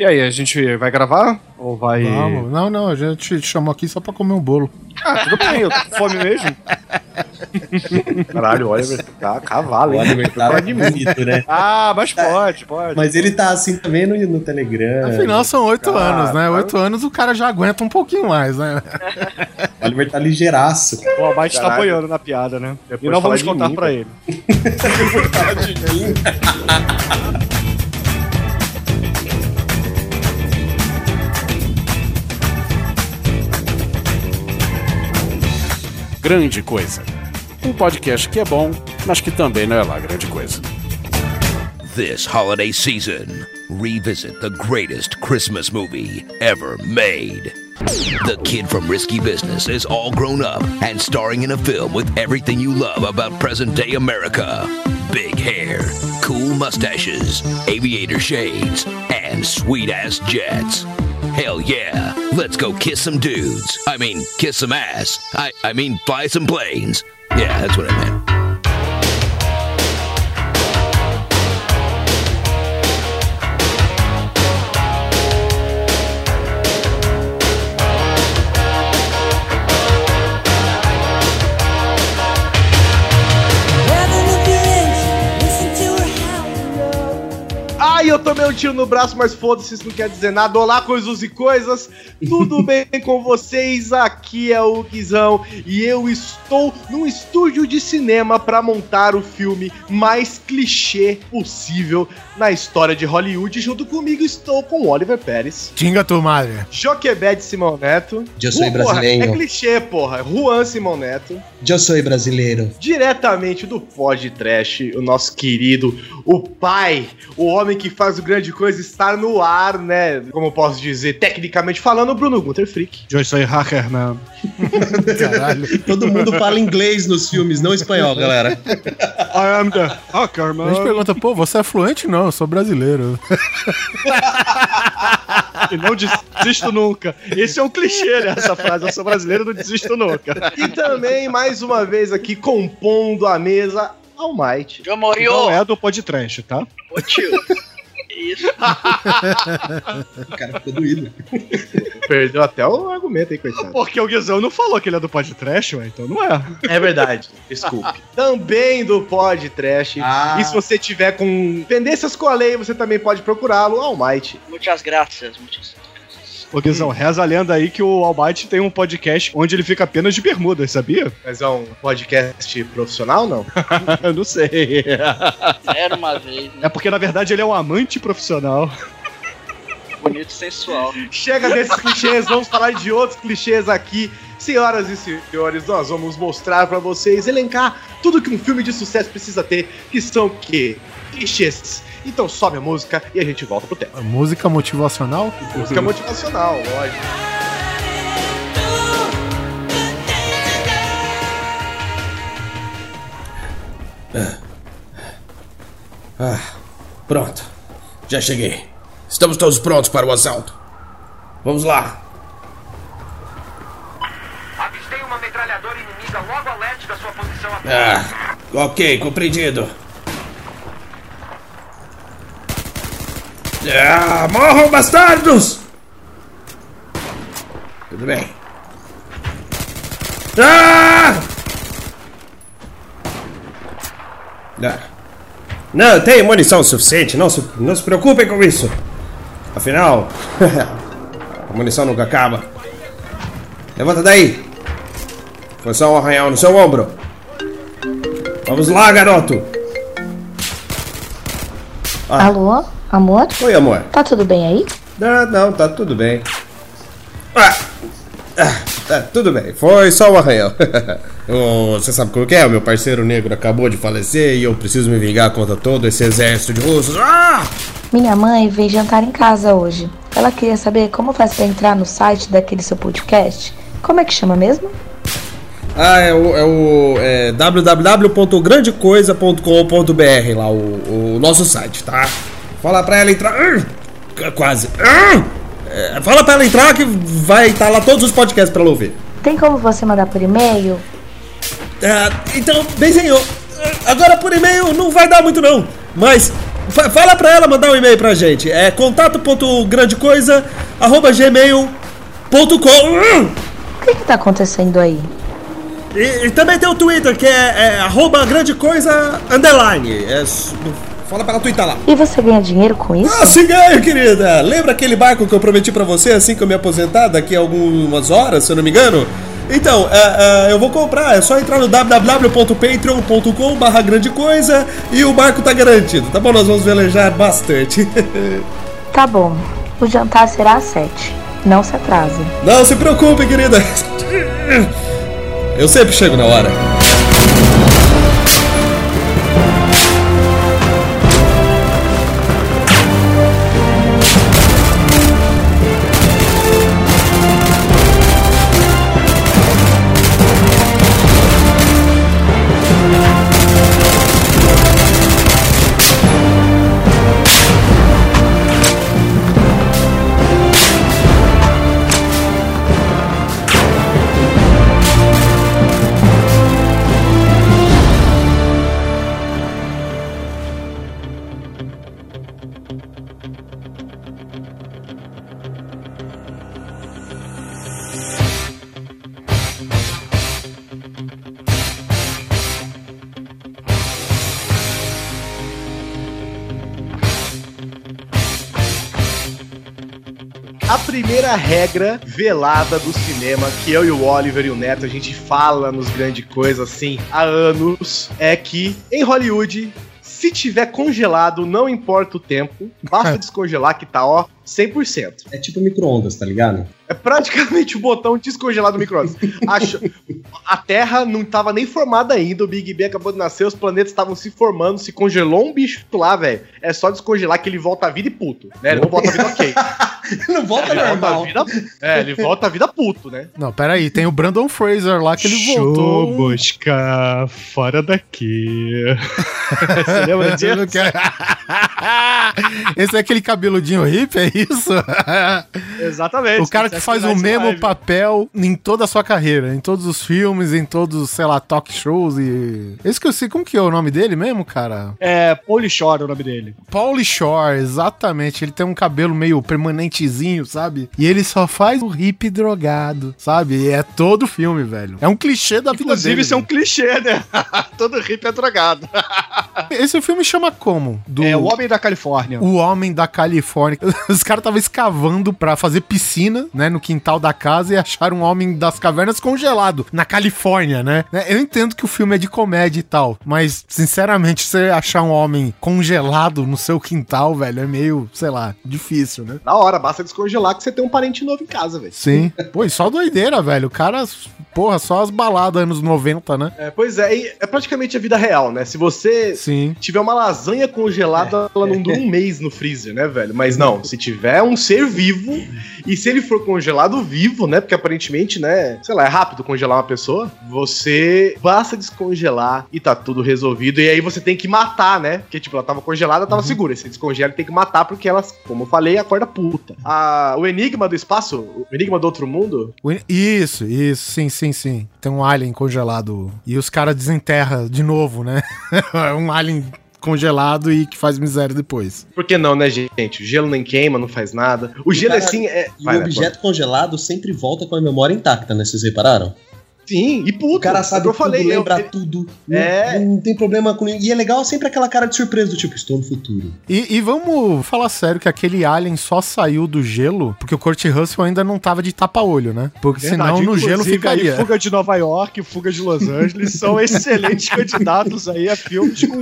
E aí, a gente vai gravar? Ou vai. Vamos. Não, não, a gente te chamou aqui só pra comer um bolo. Ah, tudo bem, eu tô com fome mesmo. Caralho, o Oliver tá cavalo, O hein? Oliver tá bonito, né? Ah, mas pode, pode. Mas ele tá assim também no, no Telegram. Afinal, são oito anos, né? cara. Oito anos o cara já aguenta um pouquinho mais, né? O Oliver tá ligeiraço. O Almighty tá apoiando na piada, né? Depois e fala vamos contar mim, pra ele. Grande Coisa. Um podcast que é bom, mas que também não é lá grande coisa. This holiday season, revisit the greatest Christmas movie ever made. The kid from Risky Business is all grown up and starring in a film with everything you love about present day America big hair, cool mustaches, aviator shades, and sweet ass jets. Hell yeah, let's go kiss some dudes. I mean, kiss some ass. I, I mean, fly some planes. Yeah, that's what I meant. Eu tomei um tiro no braço, mas foda-se, isso não quer dizer nada. Olá, coisas e coisas. Tudo bem com vocês? Aqui é o Guizão e eu estou num estúdio de cinema para montar o filme mais clichê possível na história de Hollywood. Junto comigo estou com Oliver Pérez, Tinga tu madre. Joquebed Simão Neto. Eu sou Ru- porra, brasileiro. É clichê, porra. Juan Simão Neto. Eu sou brasileiro. Diretamente do Pod Trash, o nosso querido, o pai, o homem que faz o grande coisa estar no ar, né? Como eu posso dizer, tecnicamente falando, o Bruno Gunter Freak. Eu sou hacker, né? Caralho. Todo mundo fala inglês nos filmes, não espanhol, galera. I am the hacker, A gente man. pergunta, pô, você é fluente? Não, eu sou brasileiro. E não desisto nunca. Esse é um clichê, né? Essa frase. Eu sou brasileiro, não desisto nunca. E também, mais uma vez aqui, compondo a mesa, Almighty. João Maurio! Não é do podcast, tá? Ô tio. Isso. O cara ficou doído. Perdeu até o argumento aí, coitado. Porque o Guizão não falou que ele é do podcast, ué, então não é. É verdade, desculpe. também do Pod Trash. Ah. E se você tiver com tendências com a lei, você também pode procurá-lo, Almighty. Muitas graças, muitas Ô Guizão, reza a lenda aí que o Almighty tem um podcast onde ele fica apenas de bermudas, sabia? Mas é um podcast profissional, não? Eu não sei. Era uma vez, né? É porque na verdade ele é um amante profissional. bonito e sensual. Chega desses clichês, vamos falar de outros clichês aqui. Senhoras e senhores, nós vamos mostrar pra vocês, elencar tudo que um filme de sucesso precisa ter, que são o quê? Clichês. Então sobe a música e a gente volta pro tema. Música motivacional? Música motivacional, lógico. Pronto. Já cheguei. Estamos todos prontos para o assalto. Vamos lá. Avistei uma metralhadora inimiga logo a leste da sua posição atual. Ah, ok, compreendido. Ah, morram, bastardos! Tudo bem. Ah! Não, eu tenho munição suficiente, não se, não se preocupem com isso. Afinal, a munição nunca acaba. Levanta daí. Foi só um arranhão no seu ombro. Vamos lá, garoto. Ah. Alô, amor? Oi, amor. Tá tudo bem aí? Não, não, tá tudo bem. Ah, ah, tá tudo bem. Foi só um arranhão. Ô, Você sabe como que é? O meu parceiro negro acabou de falecer e eu preciso me vingar contra todo esse exército de russos. Ah! Minha mãe veio jantar em casa hoje. Ela queria saber como faz pra entrar no site daquele seu podcast. Como é que chama mesmo? Ah, é o, é o é www.grandecoisa.com.br lá, o, o nosso site, tá? Fala pra ela entrar. Qu- Quase. Ah! É, fala pra ela entrar que vai estar lá todos os podcasts pra ela ouvir. Tem como você mandar por e-mail? Ah, então, bem senhor, agora por e-mail não vai dar muito não, mas Fa- fala pra ela mandar um e-mail pra gente. É contato.grandecoisa arroba gmail.com O que que tá acontecendo aí? e, e também tem o Twitter, que é, é arroba grande coisa underline. É, fala pra ela twittar lá. E você ganha dinheiro com isso? Ah, sim ganho, querida! Lembra aquele barco que eu prometi pra você assim que eu me aposentar daqui a algumas horas, se eu não me engano? Então, é, é, eu vou comprar, é só entrar no www.patreon.com barra grande coisa e o barco tá garantido, tá bom? Nós vamos velejar bastante. Tá bom. O jantar será às sete. Não se atrase. Não se preocupe, querida. Eu sempre chego na hora. Primeira regra velada do cinema, que eu e o Oliver e o Neto a gente fala nos grandes coisas assim há anos, é que em Hollywood, se tiver congelado, não importa o tempo, basta descongelar que tá ó 100%. É tipo micro-ondas, tá ligado? É praticamente o botão descongelar do micro-ondas. Acho- A Terra não tava nem formada ainda, o Big Bang acabou de nascer, os planetas estavam se formando, se congelou um bicho lá, velho. É só descongelar que ele volta à vida e puto, né? Ele não volta à vida ok. Não volta Ele volta à normal. vida, é, ele volta à vida puto, né? Não, peraí, tem o Brandon Fraser lá que ele voltou. buscar fora daqui. Você lembra não quer- Esse é aquele cabeludinho hippie, é isso? Exatamente. o cara que faz o mesmo papel em toda a sua carreira, em todos os filmes, em todos, sei lá, talk shows e. Eu esqueci, como que é o nome dele mesmo, cara? É, Pauli Shore é o nome dele. Pauly Shore, exatamente. Ele tem um cabelo meio permanentezinho, sabe? E ele só faz o hippie drogado, sabe? E é todo filme, velho. É um clichê da vida Inclusive, dele. isso é um clichê, né? Todo hippie é drogado. Esse filme chama como? Do... É o Homem da Califórnia. O Homem da Califórnia. Os caras estavam escavando pra fazer piscina, né, no quintal da casa e acharam um homem das cavernas congelado na Califórnia, né? Né, Eu entendo que o filme é de comédia e tal, mas sinceramente, você achar um homem congelado no seu quintal, velho, é meio, sei lá, difícil, né? Da hora, basta descongelar que você tem um parente novo em casa, velho. Sim. Pô, e só doideira, velho. O cara, porra, só as baladas anos 90, né? É, pois é, e é praticamente a vida real, né? Se você Sim. tiver uma lasanha congelada, ela não dura um mês no freezer, né, velho? Mas não, se tiver um ser vivo, e se ele for congelado vivo, né? Porque aparentemente, né, sei lá, é rápido congelar uma pessoa, você basta descongelar e tá tudo resolvido. E aí você tem que matar, né? Porque, tipo, ela tava congelada, tava segura. Você descongela e tem que matar, porque ela, como eu falei, acorda puta. A, o Enigma do Espaço, o Enigma do Outro Mundo, O- Isso, isso, sim, sim, sim. Tem um alien congelado. E os caras desenterram de novo, né? É um alien congelado e que faz miséria depois. por que não, né, gente? O gelo nem queima, não faz nada. O gelo, cara- assim, é. E Vai, o né, objeto congelado sempre volta com a memória intacta, né? Vocês repararam? Sim, e puto. O cara é sabe o que eu tudo, falei, eu- lembra tudo. Não, É. não tem problema com ninguém. E é legal sempre aquela cara de surpresa do tipo, estou no futuro. E, e vamos falar sério que aquele alien só saiu do gelo porque o Kurt Russell ainda não tava de tapa-olho, né? Porque Verdade, senão no gelo ficaria. aí, Fuga de Nova York Fuga de Los Angeles são excelentes candidatos aí a filmes com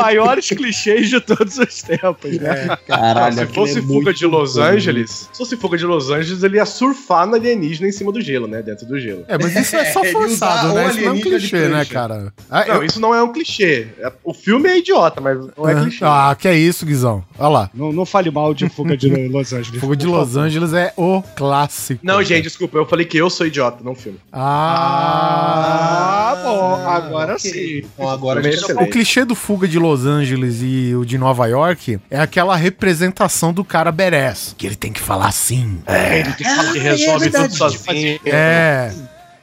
maiores clichês de todos os tempos, né? Caralho, se fosse é Fuga de Los bom. Angeles, se fosse Fuga de Los Angeles, ele ia surfar no alienígena em cima do gelo, né? Dentro do gelo. É, mas isso é só Ele forçado, né? Isso não é um clichê, né, cara? Ah, Não, eu- isso não é um clichê. É- O filme é idiota, mas não é clichê. Ah, que é isso, Guizão. Olha lá. Não, não fale mal de Fuga de Los Angeles. Fogo de Los. Angeles é o clássico. Não, gente, desculpa, eu falei que eu sou idiota, não o filme. Ah, Ah, bom, agora sim. Então agora. O clichê do Fuga de Los Angeles e o de Nova York é aquela representação do cara badass. Que ele tem que falar assim. Ele que fala que resolve tudo sozinho. É.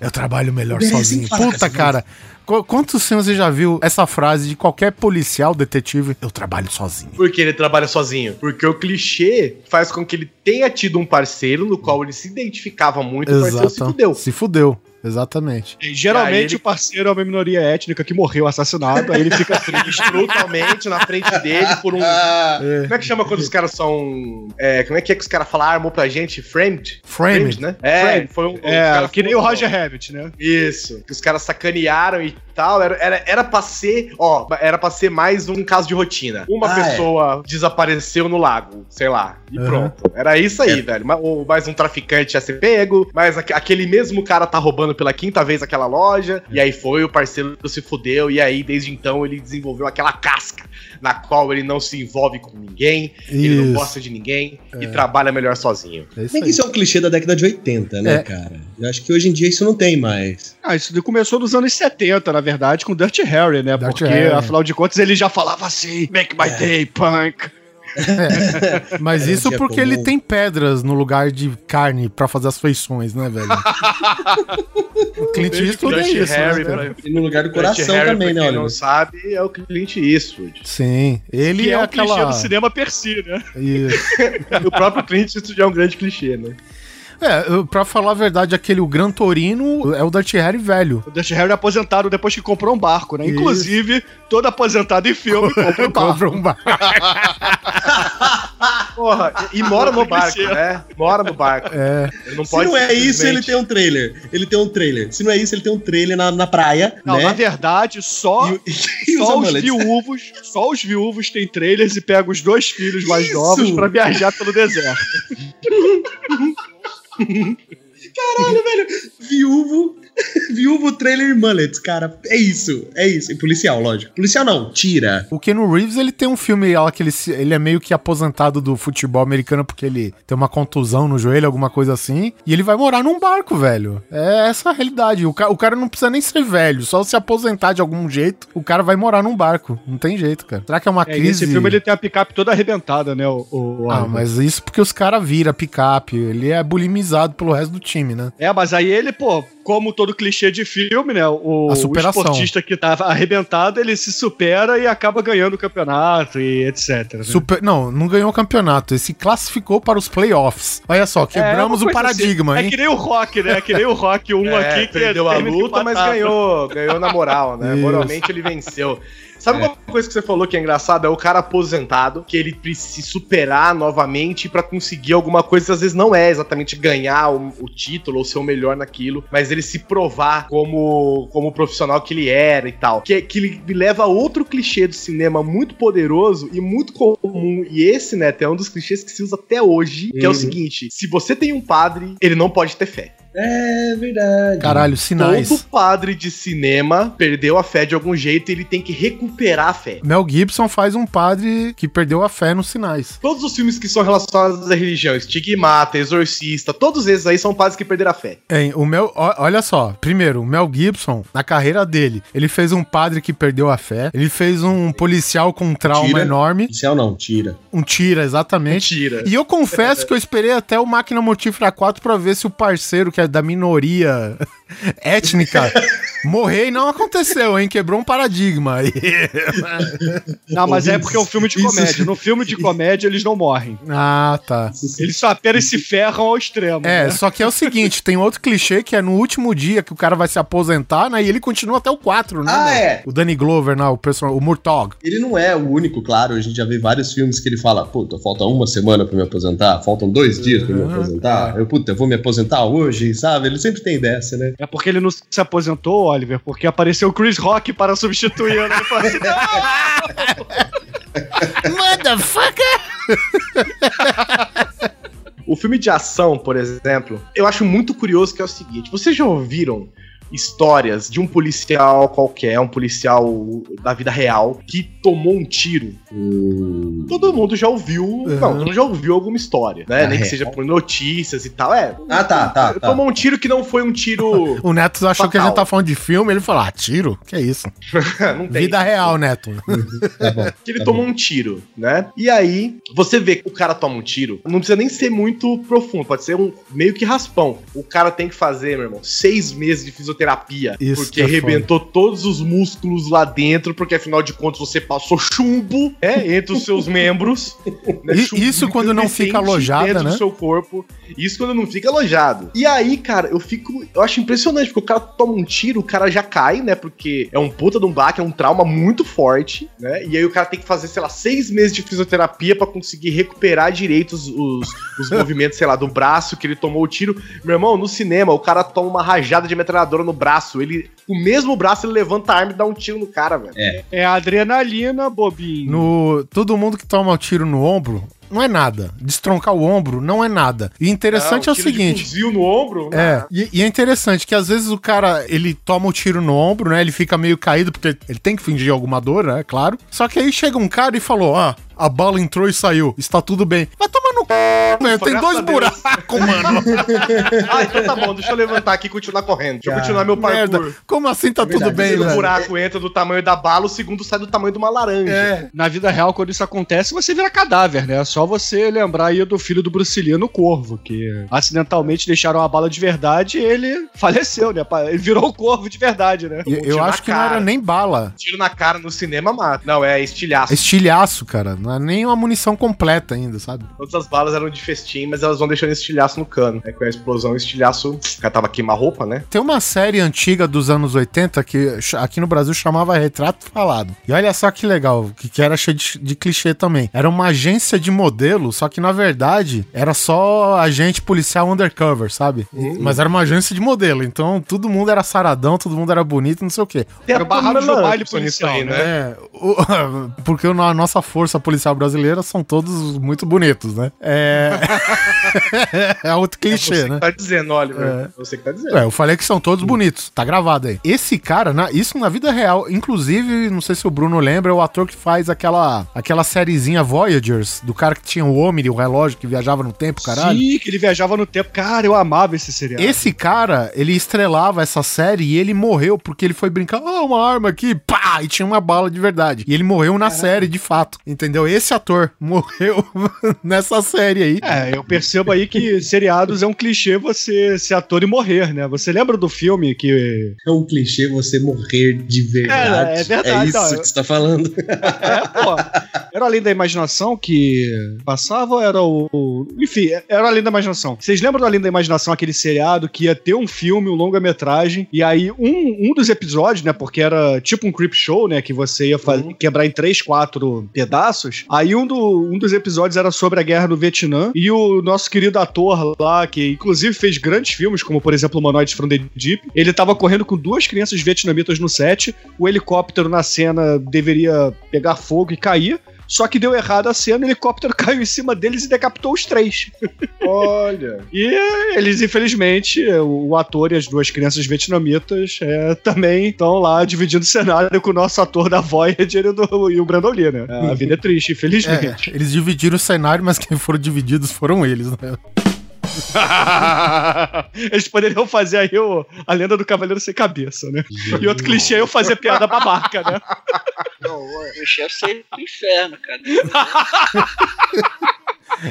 Eu trabalho melhor Merece sozinho. Puta, cara. Qu- Quantos filmes você já viu essa frase de qualquer policial, detetive? Eu trabalho sozinho. Por que ele trabalha sozinho? Porque o clichê faz com que ele tenha tido um parceiro no qual ele se identificava muito e o parceiro se Exato. fudeu. Se fudeu. Exatamente. E geralmente E aí ele- o parceiro é uma minoria étnica que morreu assassinado, aí ele fica triste. brutalmente na frente dele por um. Como é que chama quando os caras são. é, como é que é que os caras falaram, armou pra gente? Framed? Framed. né? É, Framed. foi um. É, que nem o Roger Rabbit, né? Isso, que os caras sacanearam e tal. Era, era, era pra ser, ó, era pra ser mais um caso de rotina. Uma Ah, pessoa desapareceu no lago, sei lá, e Uhum. pronto. Era isso aí, velho. Ma- Ou mais um traficante ia ser pego, mas aque- aquele mesmo cara tá roubando pela quinta vez aquela loja, e aí foi, o parceiro se fudeu, e aí desde então ele desenvolveu aquela casca na qual ele não se envolve com ninguém, ele não Isso. gosta de ninguém e trabalha melhor sozinho. É isso Bem que aí. isso é um clichê da década de 80, né, É. cara? Eu acho que hoje em dia isso não tem mais. Ah, isso começou nos anos 70, na verdade, com Dirty Harry, né? Dirty Porque, Harry. afinal de contas, ele já falava assim: Make my day, punk. Mas É, isso porque comum. ele tem pedras no lugar de carne pra fazer as feições, né, velho? o Clint Eastwood é isso, Harry, né? pra- E no lugar do coração Harry, também, né, quem não sabe, é o Clint Eastwood. Sim, ele Que é, é o clichê aquela... do cinema per si, né? Isso. o próprio Clint Eastwood é um grande clichê, né? É, pra falar a verdade, aquele o Gran Torino é o Dirty Harry velho. O Dirty Harry é aposentado depois que comprou um barco, né? Isso. Inclusive, todo aposentado em filme compra um barco. Compra um bar. Porra, e, e mora no barco, né? Mora no barco. É. Ele não Se não é isso, ele tem um trailer. Ele tem um trailer. Se não é isso, ele tem um trailer na, na praia, Não, né? na verdade, só, E, e os só os viúvos, só os viúvos têm trailers e pegam os dois filhos mais Isso! novos pra viajar pelo deserto. Caralho, velho. Viúvo. Viúvo trailer mullets, cara. É isso. É isso. E policial, lógico. Policial não, tira. O Keanu Reeves, ele tem um filme lá que ele, se- ele é meio que aposentado do futebol americano porque ele tem uma contusão no joelho, alguma coisa assim. E ele vai morar num barco, velho. É essa a realidade. O, ca- o cara não precisa nem ser velho, só se aposentar de algum jeito, o cara vai morar num barco. Não tem jeito, cara. Será que é uma É, e crise? esse filme ele tem a picape toda arrebentada, né? O, o- Ah, mas isso porque os caras viram picape. Ele é bulimizado pelo resto do time, né? É, mas aí ele, pô, como todo clichê de filme, né? O, o esportista que tava arrebentado, ele se supera e acaba ganhando o campeonato e etc. né? Super... Não, não ganhou o campeonato. Ele se classificou para os playoffs. Olha só, quebramos É, uma o paradigma, assim. hein? É que nem o Rock, né? É que nem o Rock 1 É, aqui que perdeu a luta, mas ganhou, ganhou na moral, né? Isso. Moralmente ele venceu. Sabe uma coisa que você falou que é engraçado? É o cara aposentado, que ele precisa se superar novamente pra conseguir alguma coisa que às vezes não é exatamente ganhar o, o título ou ser o melhor naquilo, mas ele se provar como, como profissional que ele era e tal. Que, que ele me leva a outro clichê do cinema muito poderoso e muito comum. E esse, né, é um dos clichês que se usa até hoje, que é o Uhum. seguinte: se você tem um padre, ele não pode ter fé. É verdade. Caralho, sinais. Todo padre de cinema perdeu a fé de algum jeito e ele tem que recuperar a fé. Mel Gibson faz um padre que perdeu a fé nos sinais. Todos os filmes que são relacionados à religião, Estigmata, Exorcista, todos esses aí são padres que perderam a fé. É, o Mel, olha só, primeiro, o Mel Gibson, na carreira dele, ele fez um padre que perdeu a fé, ele fez um policial com um trauma Tira. enorme, Policial não, tira. um tira, exatamente. Mentira. E eu confesso que eu esperei até o Máquina Mortífera 4 pra ver se o parceiro, que da minoria étnica, morrer e não aconteceu, hein? Quebrou um paradigma aí. Não, mas é porque é um filme de comédia. No filme de comédia eles não morrem. ah, tá. Eles só apenas se ferram ao extremo. É, né? só que é o seguinte, tem outro clichê que é no último dia que o cara vai se aposentar, né? E ele continua até o 4, né? Ah, né? é. O Danny Glover, né? O, personagem, o Murtog. Ele não é o único, claro. A gente já vê vários filmes que ele fala: Puta, falta uma semana pra me aposentar, faltam dois dias pra me aposentar. Eu, puta, eu vou me aposentar hoje, sabe? Ele sempre tem dessa, né? É porque ele não se aposentou, Oliver, porque apareceu o Chris Rock para substituir. Ele falou assim, "Não!" Motherfucker! O filme de ação, por exemplo, eu acho muito curioso que é o seguinte: vocês já ouviram histórias de um policial qualquer, um policial da vida real, que tomou um tiro. Hum, Todo mundo já ouviu. Não, todo mundo já ouviu alguma história, né? Ah, Nem que é. seja por notícias e tal. É. Ah, tá, tá, tá. Tomou um tiro que não foi um tiro. O Neto achou que a Fatal. gente tá falando de filme, ele falou, ah, tiro? Que isso? não tem. Vida real, Neto. Tá bom. que ele Tá toma um tiro, né? E aí, você vê que o cara toma um tiro, não precisa nem ser muito profundo, pode ser um meio que raspão. O cara tem que fazer, meu irmão, seis meses de fisioterapia, Isso porque que é arrebentou todos os músculos lá dentro, porque afinal de contas você passou chumbo, né, entre os seus membros. né, E- isso quando não fica alojada, dentro né? do seu corpo. Isso quando não fica alojado. E aí, cara, eu fico, eu acho impressionante, porque o cara toma um tiro, o cara já cai, né, porque é um puta de um baque, é um trauma muito forte, né? E aí o cara tem que fazer, sei lá, seis meses de fisioterapia pra conseguir recuperar direito os, os, os movimentos, sei lá, do braço que ele tomou o tiro. Meu irmão, no cinema, o cara toma uma rajada de metralhadora no braço. Ele, com o mesmo braço, ele levanta a arma e dá um tiro no cara, velho. É adrenalina, bobinho. No, todo mundo que toma o tiro no ombro, não é nada. Destroncar o ombro não é nada. E interessante é um o tiro de seguinte. fuzil no ombro? É, e, e é interessante que às vezes o cara, ele toma o tiro no ombro, né? Ele fica meio caído, porque ele tem que fingir alguma dor, né? Claro. Só que aí chega um cara e falou: Ah, a bala entrou e saiu, está tudo bem. Vai tomar no c, velho. Tem dois buracos, mano. Ah, então tá bom, deixa eu levantar aqui e continuar correndo. Deixa eu continuar meu parkour. Merda. Como assim tá tudo O bem, velho? buraco entra do tamanho da bala, o segundo sai do tamanho de uma laranja. É, na vida real, quando isso acontece, você vira cadáver, né? É só você lembrar aí do filho do Bruce Lee no Corvo, que acidentalmente deixaram a bala de verdade e ele faleceu, né? Ele virou o Corvo de verdade, né? Eu na acho que não cara. era nem bala. Tiro na cara no cinema mata. Não, é estilhaço. Estilhaço, cara. Não é nem uma munição completa ainda, sabe? Todas as balas eram de festim, mas elas vão deixando estilhaço no cano. Aí com a explosão, o estilhaço. O cara tava queima-roupa, né? Tem uma série antiga dos anos 80 que aqui no Brasil chamava Retrato Falado. E olha só que legal, que, que era cheio de, de clichê também. Era uma agência de modelo, só que na verdade era só agente policial undercover, sabe? Mas era uma agência de modelo, então todo mundo era saradão, todo mundo era bonito, não sei o quê. Era o barrado do baile Anderson nisso policial, né? É, o- porque a nossa força policial brasileira são todos muito bonitos, né? É, é outro clichê, Você né? que tá dizendo, Oliver. É. Você que tá dizendo. É, eu falei que são todos bonitos. Tá gravado aí. Esse cara, na- isso na vida real, inclusive, não sei se o Bruno lembra, é o ator que faz aquela, aquela sériezinha Voyagers, do cara que tinha o Omni, o relógio que viajava no tempo, caralho. Sim, que ele viajava no tempo. Cara, eu amava esse seriado. Esse cara, ele estrelava essa série e ele morreu porque ele foi brincar, ah, uma arma aqui, pá, e tinha uma bala de verdade. E ele morreu na série, de fato, entendeu? Esse ator morreu nessa série aí. É, eu percebo aí que seriados é um clichê você ser ator e morrer, né? Você lembra do filme que. É um clichê você morrer de verdade. É, é verdade, isso não, eu- que você tá falando. É, pô. Era Além da Imaginação que passava ou era o. o- Enfim, era Além da Imaginação. Vocês lembram do Além da Imaginação, aquele seriado que ia ter um filme, um longa-metragem, e aí um, um dos episódios, né? Porque era tipo um creep show, né? Que você ia fa- quebrar em três, quatro pedaços. Aí um, do, um dos episódios era sobre a guerra do Vietnã, e o nosso querido ator lá, que inclusive fez grandes filmes, como por exemplo Humanoides from the Deep, ele tava correndo com duas crianças vietnamitas no set, o helicóptero na cena deveria pegar fogo e cair. Só que deu errado a cena, o helicóptero caiu em cima deles e decapitou os três. Olha. E eles, infelizmente, o, ator e as duas crianças vietnamitas é, também estão lá dividindo o cenário com o nosso ator da Voyager e, do, e o Brandon Lee, né? A vida é triste, É, infelizmente. eles dividiram o cenário, mas quem foram divididos foram eles, né? Eles poderiam fazer aí o, a lenda do Cavaleiro Sem Cabeça, né? E outro clichê é eu fazer piada babaca, né? Não, o chefe saiu pro inferno, cara.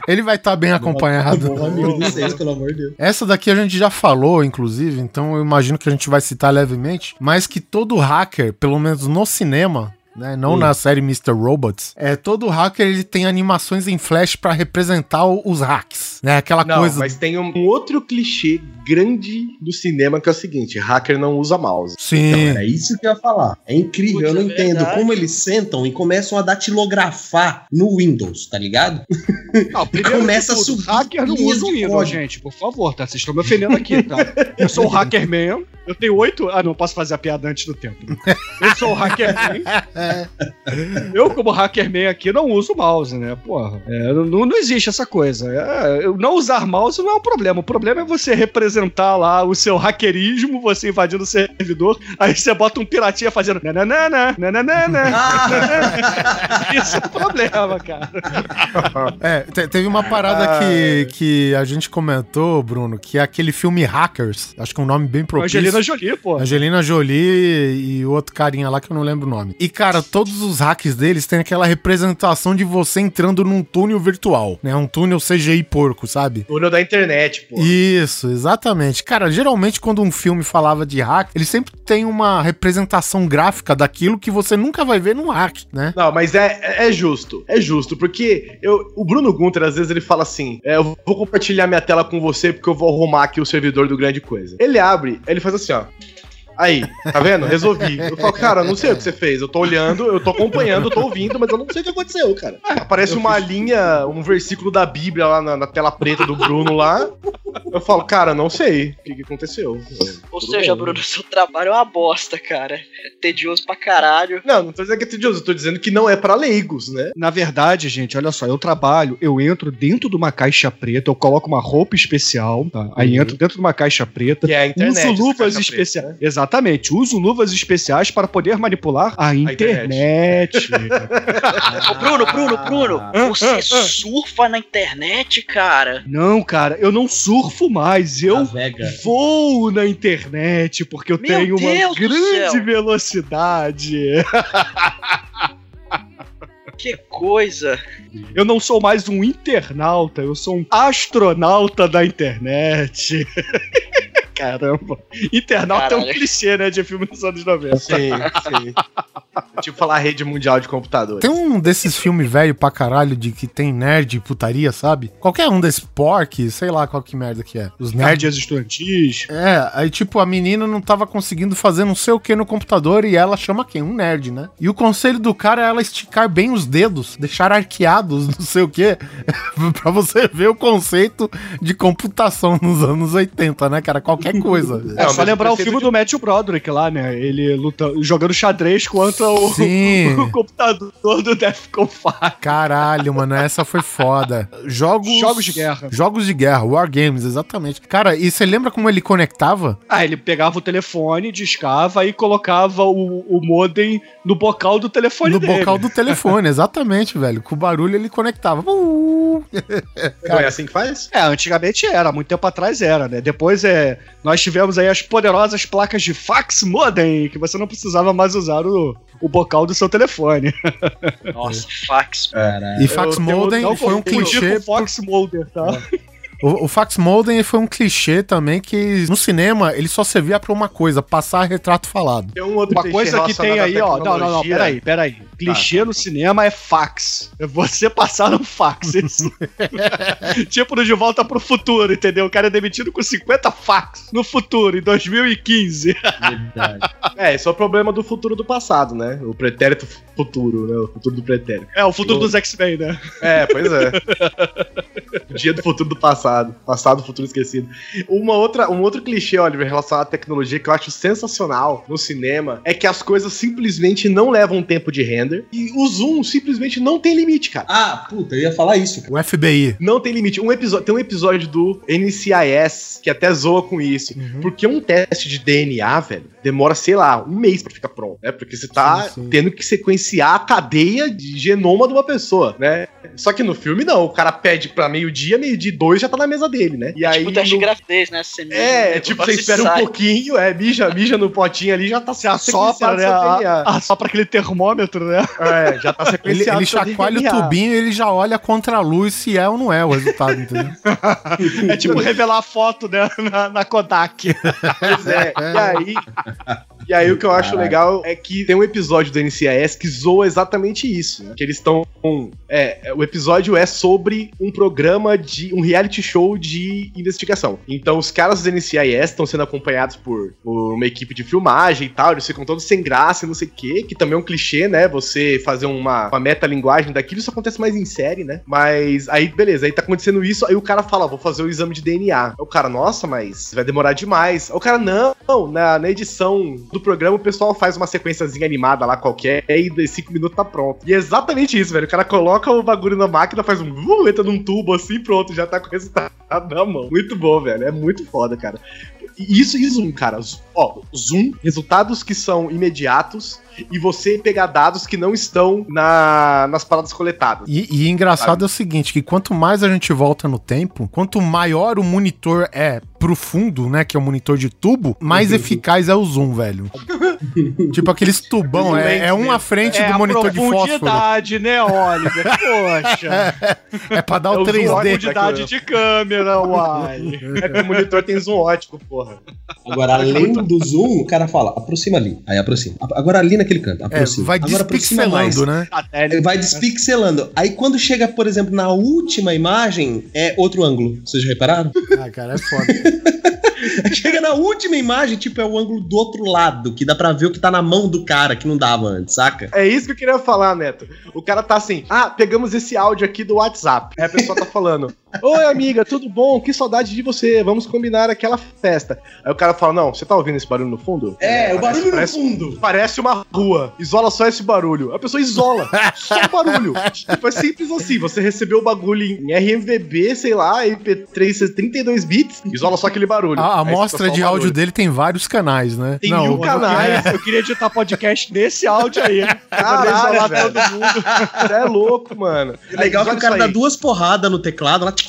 Ele vai estar bem acompanhado. Bom amigo de vocês, pelo amor de Deus. Essa daqui a gente já falou, inclusive, então eu imagino que a gente vai citar levemente, mas que todo hacker, pelo menos no cinema, né, não na série Mr. Robots, é todo hacker ele tem animações em flash pra representar os hacks, né? Aquela Não, coisa mas tem um outro clichê grande do cinema que é o seguinte: hacker não usa mouse. Sim. Então, era isso que eu ia falar. É incrível, eu não é entendo verdade. como eles sentam e começam a datilografar no Windows, tá ligado? Não, primeiro Começa de a tudo, subir hacker não usa o Windows, código. gente, por favor, tá? Vocês estão me ofendendo aqui, tá? Eu sou o Hackerman, eu tenho oito... Ah, não, posso fazer a piada antes do tempo. né? Eu sou o Hackerman. Eu, como Hackerman aqui, não uso mouse, né? Porra, é, não, não existe essa coisa. É, eu não usar mouse não é um problema. O problema é você representar lá o seu hackerismo, você invadindo o servidor, aí você bota um piratinha fazendo nananana, nananana. Isso é um problema, cara. É, te- teve uma parada que, que a gente comentou, Bruno, que é aquele filme Hackers. Acho que é um nome bem propício. Angelina Jolie, pô. Angelina Jolie e outro carinha lá que eu não lembro o nome. E, cara, todos os hacks deles têm aquela representação de você entrando num túnel virtual, né? Um túnel CGI porco, sabe? Túnel da internet, pô. Isso, exatamente. Cara, geralmente quando um filme falava de hack, ele sempre tem uma representação gráfica daquilo que você nunca vai ver num hack, né? Não, mas é, é é justo. É justo, porque eu, o Bruno Gunter, às vezes, ele fala assim: é, eu vou compartilhar minha tela com você porque eu vou arrumar aqui o servidor do grande coisa. Ele abre, ele faz assim, ó. Aí, tá vendo? Resolvi. Eu falo, cara, eu não sei o que você fez. Eu tô olhando, eu tô acompanhando, eu tô ouvindo, mas eu não sei o que aconteceu, cara. Aparece uma linha, um versículo da Bíblia lá na, na tela preta do Bruno lá. Eu falo, cara, não sei o que, que aconteceu. Ou Tudo seja, bem. Bruno, seu trabalho é uma bosta, cara. É tedioso pra caralho. Não, não tô dizendo que é tedioso, eu tô dizendo que não é pra leigos, né? Na verdade, gente, olha só, eu trabalho, eu entro dentro de uma caixa preta, eu coloco uma roupa especial, tá? Aí entro dentro de uma caixa preta, Que é a internet, uso luvas especiais. né? Exatamente, uso luvas especiais para poder manipular a internet. Ô, Bruno, Bruno, Bruno, você surfa na internet, cara? não, cara, eu não surfo mais, eu voo na internet porque eu Meu tenho uma Deus do grande céu. velocidade. Que coisa. Eu não sou mais um internauta, eu sou um astronauta da internet. Caramba. Internauta é um Caralho. clichê, né, de filme dos anos 90. Sim, sim. tipo falar rede mundial de computadores. Tem um desses filmes velho pra caralho de que tem nerd e putaria, sabe? Qualquer um desses pork, sei lá qual que merda que é. Os nerds. Nerds estudantis. É, aí tipo, a menina não tava conseguindo fazer não sei o que no computador e ela chama quem? Um nerd, né? E o conselho do cara é ela esticar bem os dedos, deixar arqueados, não sei o que, pra você ver o conceito de computação nos anos 80, né, cara? Qualquer coisa. É Não, só lembrar o filme de- do Matthew Broderick lá, né? Ele luta, jogando xadrez contra o, Sim. o computador do Defcon 5. Caralho, mano, essa foi foda. Jogos. Jogos de guerra. Jogos de guerra, War Games, exatamente. Cara, e você lembra como ele conectava? Ah, ele pegava o telefone, discava e colocava o, o modem no bocal do telefone no dele. bocal do telefone, exatamente, velho. Com o barulho ele conectava. Uh! Não é assim que faz? É, antigamente era, muito tempo atrás era, né? Depois é, nós tivemos aí as poderosas placas de fax modem, que você não precisava mais usar o, o bocal do seu telefone. Nossa, fax. E fax Eu tenho- modem não foi um clichê. com Fox Mulder, tá? O, o fax modem foi um clichê também que no cinema ele só servia pra uma coisa, passar retrato falado. Tem um outro Uma coisa que tem aí, ó. Não, não, não, peraí, peraí. Clichê no cinema é fax. É você passar um fax. Tipo no De Volta pro Futuro, entendeu? O cara é demitido com 50 fax no futuro, em 2015. Verdade. É, esse é o problema do futuro do passado, né? O pretérito futuro, né? O futuro do pretérito. É, o futuro dos X-Men, né? É, pois é. Dia do futuro do passado. Passado, futuro esquecido. Uma outra, um outro clichê, Oliver, relacionado à tecnologia que eu acho sensacional no cinema é que as coisas simplesmente não levam tempo de render e o zoom simplesmente não tem limite, cara. Ah, puta, eu ia falar isso. cara. O FBI. Não tem limite. Um episódio, tem um episódio do NCIS que até zoa com isso. Porque um teste de DNA, velho, demora, sei lá, um mês pra ficar pronto, né? Porque você tá Sim, sim. tendo que sequenciar a cadeia de genoma de uma pessoa, né? Só que no filme não, o cara pede pra meio-dia, meio-dia e dois já tá na mesa dele, né? E aí tipo teste no- de gravidez, né? Você mija É, no tipo, você espera um sai. pouquinho, é, mija, mija no potinho ali, já tá Você assopra, né? seu A, DNA. assopra aquele termômetro, né? É, já tá Ele, sequenciado ele seu chacoalha o tubinho e ele já olha contra a luz se é ou não é o resultado, entendeu? É tipo revelar a foto, né? Na, na Kodak. Pois é, e aí. E aí o que eu acho legal é que tem um episódio do NCIS que zoa exatamente isso. né? Que eles estão é, é, o episódio é sobre um programa de um reality show de investigação. Então os caras do NCIS estão sendo acompanhados por, por uma equipe de filmagem e tal, eles ficam todos sem graça e não sei o que, que também é um clichê, né? Você fazer uma, uma metalinguagem daquilo, isso acontece mais em série, né? Mas aí, beleza, aí tá acontecendo isso, aí o cara fala, vou fazer o exame de DNA. O cara, nossa, mas vai demorar demais. O cara, não, na, na edição do programa o pessoal faz uma sequenciazinha animada lá qualquer, e em cinco minutos tá pronto. E é exatamente isso, velho. O cara coloca o bagulho na máquina, faz um uh, entra num tubo assim, pronto, já tá com o resultado na mão. Muito bom, velho. É muito foda, cara. Isso e Zoom, cara. Ó, Zoom, resultados que são imediatos e você pegar dados que não estão na, nas paradas coletadas. E, e engraçado é o seguinte, que quanto mais a gente volta no tempo, quanto maior o monitor é pro fundo, né, que é o monitor de tubo, mais eficaz é o zoom, velho. tipo aqueles tubão, é, é um à frente É do a monitor de fósforo. profundidade, né, Oliver? Poxa. É pra dar o É o zoom, 3D. profundidade de câmera, uai. É que o monitor tem zoom ótico, porra. Agora, além do zoom, o cara fala, aproxima ali. Aí aproxima. Agora ali naquele canto, É, aproxima. vai Agora aproxima mais. despixelando, né? Até Vai despixelando. Aí quando chega, por exemplo, na última imagem, é outro ângulo. Vocês já repararam? Ah, cara, é foda. chega na última imagem, tipo, é o ângulo do outro lado, que dá pra ver o que tá na mão do cara, que não dava antes, saca? É isso que eu queria falar, Neto. O cara tá assim, ah, pegamos esse áudio aqui do WhatsApp. Aí a pessoa tá falando, oi amiga, tudo bom? Que saudade de você, vamos combinar aquela festa. Aí o cara fala, não, você tá ouvindo esse barulho no fundo? É, o barulho no parece- fundo. Parece uma rua, isola só esse barulho. A pessoa isola, só o barulho. Tipo, é simples assim, você recebeu o bagulho em RMVB, sei lá, MP3, 32 bits, isola só aquele barulho. A Aí amostra de áudio barulho. dele tem vários canais, né? Tem mil o- canais. Eu queria editar podcast nesse áudio aí. Caralho, Isolar velho. todo mundo. Você é louco, mano. É legal que Olha o cara dá aí. duas porradas no teclado tch,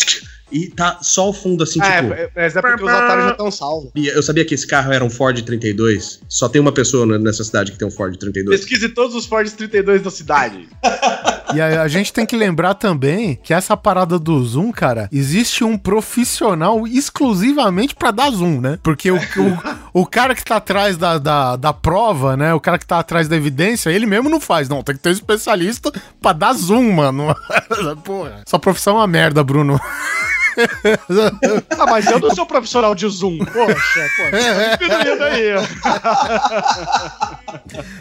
e tá só o fundo assim, Ah, tipo. é, mas é porque os otários já estão salvos. E eu sabia que esse carro era um Ford 32. Só tem uma pessoa nessa cidade que tem um Ford 32. Pesquise todos os Ford 32 da cidade. E a, a gente tem que lembrar também que essa parada do zoom, cara, existe um profissional exclusivamente pra dar zoom, né? Porque o, o, o cara que tá atrás da, da, da prova, né? O cara que tá atrás da evidência, ele mesmo não faz. Não, tem que ter um especialista pra dar zoom, mano. Porra. Sua profissão é uma merda, Bruno. Ah, mas eu não sou profissional de Zoom. Poxa, poxa. Diminuindo aí.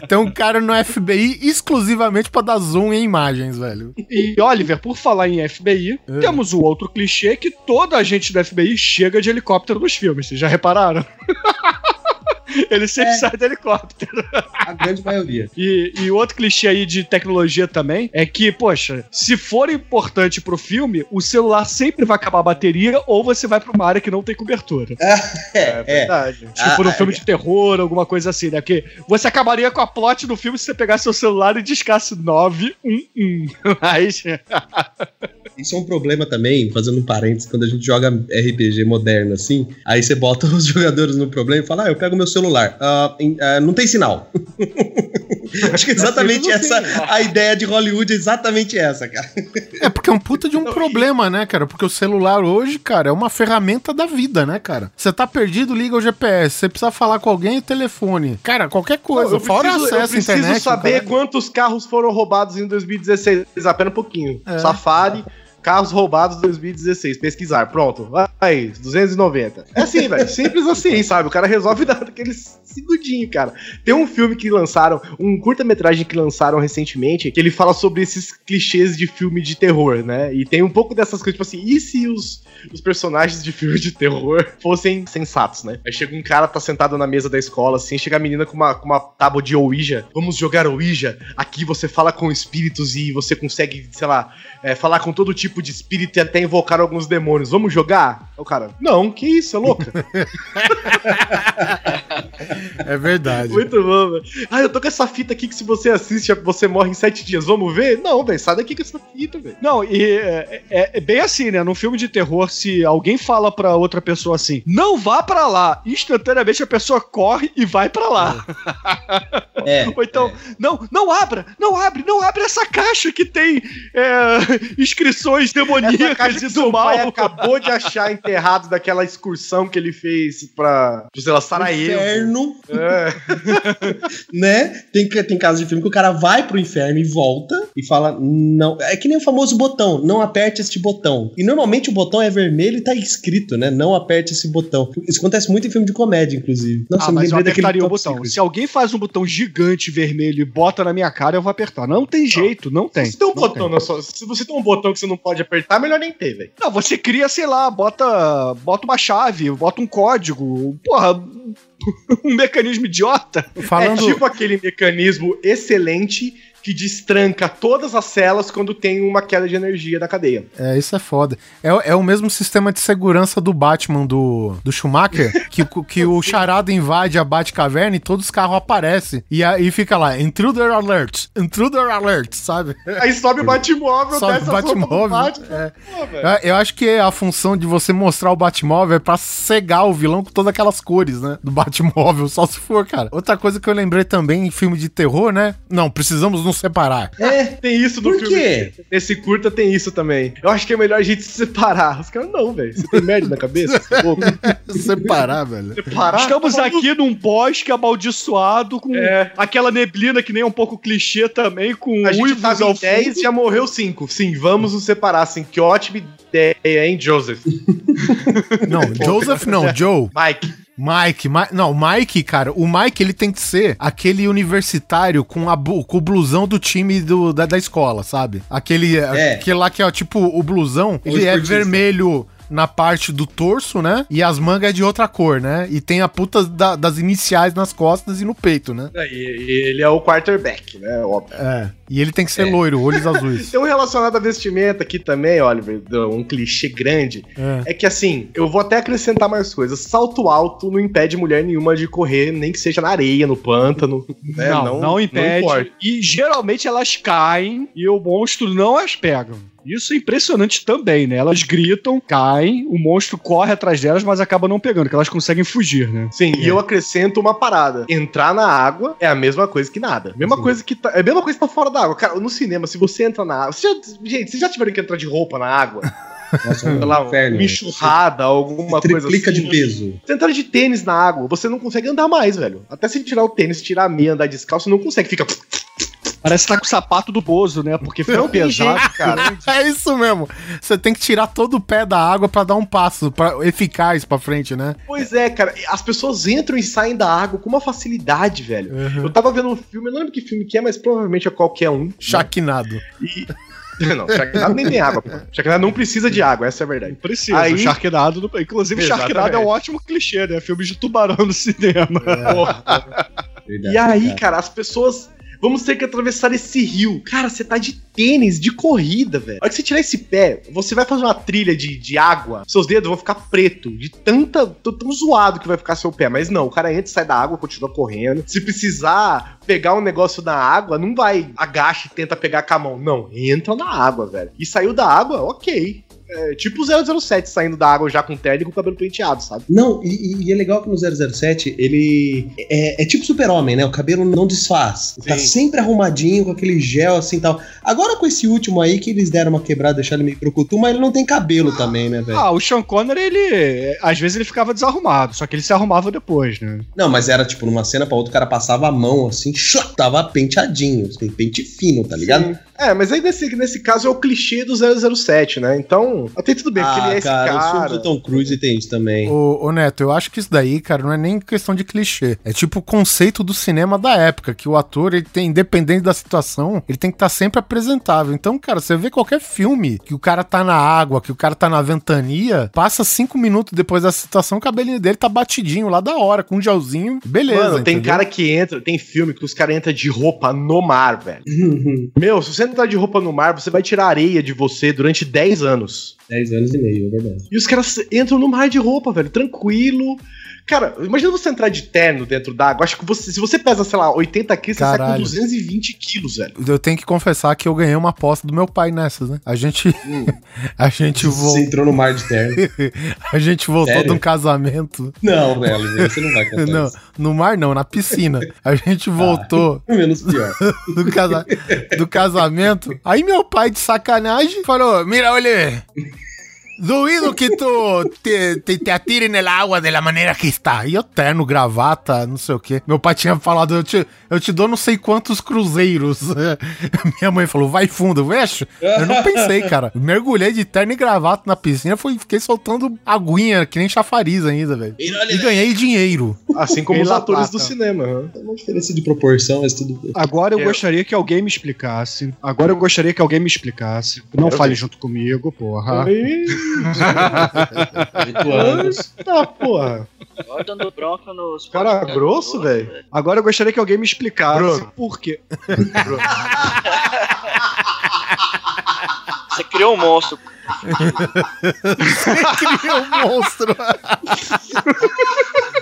Tem um cara no FBI exclusivamente pra dar zoom em imagens, velho. E, Oliver, por falar em FBI, É. temos o outro clichê que toda a gente do FBI chega de helicóptero nos filmes. Vocês já repararam? Ele sempre sai de helicóptero. A grande maioria. E, e outro clichê aí de tecnologia também é que, poxa, se for importante pro filme, o celular sempre vai acabar a bateria ou você vai pra uma área que não tem cobertura. É, é. Verdade. Tipo, no Ah, filme de terror, alguma coisa assim, né? Porque você acabaria com a plot do filme se você pegasse seu celular e discasse 911. Mas. Isso é um problema também, fazendo um parênteses, quando a gente joga RPG moderno assim, aí você bota os jogadores no problema e fala, ah, eu pego meu celular. Em- ah, não tem sinal. Acho que é exatamente essa, a ideia de Hollywood é exatamente essa, cara. É porque é um puta de um problema, né, cara? Porque o celular hoje, cara, é uma ferramenta da vida, né, cara? Você tá perdido, liga o GPS. Você precisa falar com alguém, telefone. Cara, qualquer coisa. eu Fora preciso, eu acesso à preciso internet. saber cara. quantos carros foram roubados em 2016. Apenas um pouquinho. É. Safari, carros roubados em 2016. Pesquisar. Pronto. Aí, 290. É assim, velho. Simples assim, sabe? O cara resolve daquele segundinho, cara. Tem um filme que lançaram, um curta-metragem que lançaram recentemente, que ele fala sobre esses clichês de filme de terror, né? E tem um pouco dessas coisas, tipo assim, e se os, os personagens de filme de terror fossem sensatos, né? Aí chega um cara, tá sentado na mesa da escola, assim, chega a menina com uma, com uma tábua de Ouija. Vamos jogar Ouija. Aqui você fala com espíritos e você consegue, sei lá, é, falar com todo tipo de espírito e até invocar alguns demônios. Vamos jogar? O cara, não, que isso, é louca. É verdade. Muito bom, velho. Ah, eu tô com essa fita aqui que se você assiste, você morre em sete dias. Vamos ver? Não, velho, sai daqui com essa fita, velho. Não, e é, é- é bem assim, né? Num filme de terror, se alguém fala pra outra pessoa assim, não vá pra lá, instantaneamente a pessoa corre e vai pra lá. É. Ou então, não, não abra, não abre, não abre essa caixa que tem é, inscrições Essa demoníacas caixa e que do seu pai mal. acabou de achar enterrado daquela excursão que ele fez pra, sei lá, Sarajevo. Inferno, É. né? Tem, tem casos de filme que o cara vai pro inferno e volta. e fala: não. É que nem o famoso botão, não aperte este botão. E normalmente o botão é vermelho e tá escrito, né? Não aperte esse botão. Isso acontece muito em filme de comédia, inclusive. ah, mas eu apertaria o botão. Secret. Se alguém faz um botão gigante vermelho e bota na minha cara, eu vou apertar. Não tem jeito, não tem. Se tem um Não botão tem. na sua, se você tem um botão que você não pode apertar, melhor nem ter, velho. Não, você cria, sei lá, bota, bota uma chave, bota um código. Porra, um mecanismo idiota. Falando. É tipo aquele mecanismo excelente que destranca todas as celas quando tem uma queda de energia da cadeia. É, isso é foda. É, é o mesmo sistema de segurança do Batman do, do Schumacher, que, o- que o charada invade a Batcaverna e todos os carros aparecem. E aí fica lá, intruder alert, intruder alert, sabe? Aí sobe o Batmóvel, Sobe o Batmóvel. Batman. É. Velho. Eu, acho que a função de você mostrar o Batmóvel é pra cegar o vilão com todas aquelas cores, né? Do Batmóvel, só se for, cara. Outra coisa que eu lembrei também em filme de terror, né? Não, precisamos nos separar. É, tem isso do Por filme. quê? Nesse curta tem isso também. Eu acho que é melhor a gente se separar. Os caras, não, velho. Você tem merda na cabeça? Você é louco? separar, velho. Separar? Estamos Tá aqui num bosque amaldiçoado com É. aquela neblina que nem é um pouco clichê também, com A gente tava ao em 10 fundo. e já morreu 5. Sim, vamos nos separar, assim. Que ótima ideia, hein, Joseph? Não, Joseph não, Joe. Mike. Mike, Ma- não, Mike, cara, o Mike ele tem que ser aquele universitário com, a, com o blusão do time do, da, da escola, sabe? Aquele, É. aquele lá que é tipo o blusão, ele é esportista. vermelho na parte do torso, né? E as mangas é de outra cor, né? E tem a puta da- das iniciais nas costas e no peito, né? É, e- Ele é o quarterback, né? Óbvio. É. E ele tem que ser É. loiro, olhos azuis. Tem um relacionado à vestimenta aqui também, Oliver, um clichê grande. É. É que assim, eu vou até acrescentar mais coisas. Salto alto não impede mulher nenhuma de correr, nem que seja na areia, no pântano. né? Não, não, impede. importa. e geralmente elas caem e o monstro não as pega. Isso é impressionante também, né? Elas gritam, caem, o monstro corre atrás delas, mas acaba não pegando, que elas conseguem fugir, né? Sim, e eu acrescento uma parada. Entrar na água é a mesma coisa que nada. Mesma coisa que tá, é a mesma coisa que tá fora da água. Cara, no cinema, se você entra na água. você já- gente, vocês já tiveram que entrar de roupa na água? Nossa, é Sei lá, inferno. uma enxurrada, alguma coisa Triplica assim. de peso. Você entrar de tênis na água, você não consegue andar mais, velho. Até se tirar o tênis, tirar a meia, andar descalço, você não consegue. Fica. Parece que tá com o sapato do Bozo, né? Porque tem pesado, jeito, cara. É isso mesmo. Você tem que tirar todo o pé da água pra dar um passo pra, eficaz pra frente, né? Pois é, cara. As pessoas entram e saem da água com uma facilidade, velho. Uhum. Eu tava vendo um filme, eu não lembro que filme que é, mas provavelmente é qualquer um. Chaquinado. E. Não, Sharknado nem tem água, pô. Sharknado não precisa de água, essa é a verdade. Precisa. Aí- O Sharknado, não- inclusive, Exatamente. Sharknado é um ótimo clichê, né? Filme de tubarão no cinema. Verdade, E aí, cara, as pessoas. Vamos ter que atravessar esse rio. Cara, você tá de tênis, de corrida, velho. A hora que você tirar esse pé, você vai fazer uma trilha de, de água, seus dedos vão ficar preto, de tanta. tão zoado que vai ficar seu pé. Mas não, o cara entra, sai da água, continua correndo. Se precisar pegar um negócio na água, não vai agacha e tenta pegar com a mão. Não, entra na água, velho. E saiu da água, ok. É, tipo o 007 saindo da água já com terno e com o cabelo penteado, sabe? Não, e, e é legal que no 007 ele é, é tipo super-homem, né? O cabelo não desfaz. Tá Sim. sempre arrumadinho, com aquele gel assim e tal. Agora com esse último aí que eles deram uma quebrada, deixaram ele meio procutu, mas ele não tem cabelo também, né, velho? Ah, o Sean Connery, ele. Às vezes ele ficava desarrumado, só que ele se arrumava depois, né? Não, mas era tipo numa cena pra outra, o cara passava a mão assim, tava penteadinho, assim, pente fino, tá ligado? Sim. É, mas aí nesse, nesse caso é o clichê do 007, né? Então, até tudo bem, porque Ah, ele é esse cara, os cara. filmes do Tom Cruise tem isso também. Ô, ô, Neto, eu acho que isso daí, cara, não é nem questão de clichê. É tipo o conceito do cinema da época, que o ator, ele tem, independente da situação, ele tem que estar sempre apresentável. Então, cara, você vê qualquer filme que o cara tá na água, que o cara tá na ventania, passa cinco minutos depois da situação, o cabelinho dele tá batidinho lá da hora, com um gelzinho, beleza. Mano, tem entendeu? cara que entra, tem filme que os caras entram de roupa no mar, velho. Meu, se você entrar de roupa no mar, você vai tirar areia de você durante 10 anos. 10 anos e meio, é verdade. E os caras entram no mar de roupa, velho, tranquilo. Cara, imagina você entrar de terno dentro d'água. Acho que você, se você pesa, sei lá, 80 quilos, você sai com Caralho. 220 quilos, velho. Eu tenho que confessar que eu ganhei uma aposta do meu pai nessas, né? A gente. Hum. a gente Você voltou. entrou no mar de terno. A gente voltou Sério? de um casamento. Não, velho, você não vai contar Não, isso. no mar não, na piscina. A gente voltou Menos pior. do, casa- do casamento. Aí meu pai, de sacanagem, falou: Mira, olha. Duvido que tu te, te, te atire na água da maneira que está. E eu terno, gravata, não sei o quê. Meu pai tinha falado, eu te, eu te dou não sei quantos cruzeiros. Minha mãe falou, vai fundo, vejo. Eu não pensei, cara. Mergulhei de terno e gravata na piscina, fui, fiquei soltando aguinha, que nem chafariz ainda, velho. E ganhei dinheiro. Assim como os atores do cinema. né? É uma diferença de proporção, mas tudo. Agora eu É. gostaria que alguém me explicasse. Agora eu gostaria que alguém me explicasse. Não Quero fale ver. junto comigo, porra. Ih, Tá, porra. Agora dando bronca nos. Cara grosso, velho. Agora eu gostaria que alguém me explicasse Bruno. por quê. Você criou um monstro. Criou um monstro.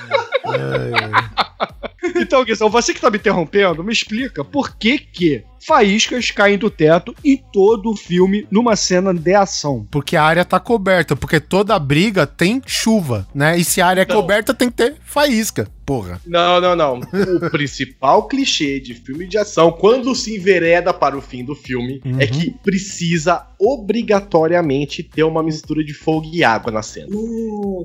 Então, Guizão, você que tá me interrompendo, me explica por que que faíscas caem do teto em todo o filme numa cena de ação. Porque a área tá coberta, porque toda briga tem chuva, né? E se a área é coberta, tem que ter faísca, porra. Não, não, não. O principal clichê de filme de ação, quando se envereda para o fim do filme, Uhum. é que precisa obrigatoriamente ter uma mistura de fogo e água na cena.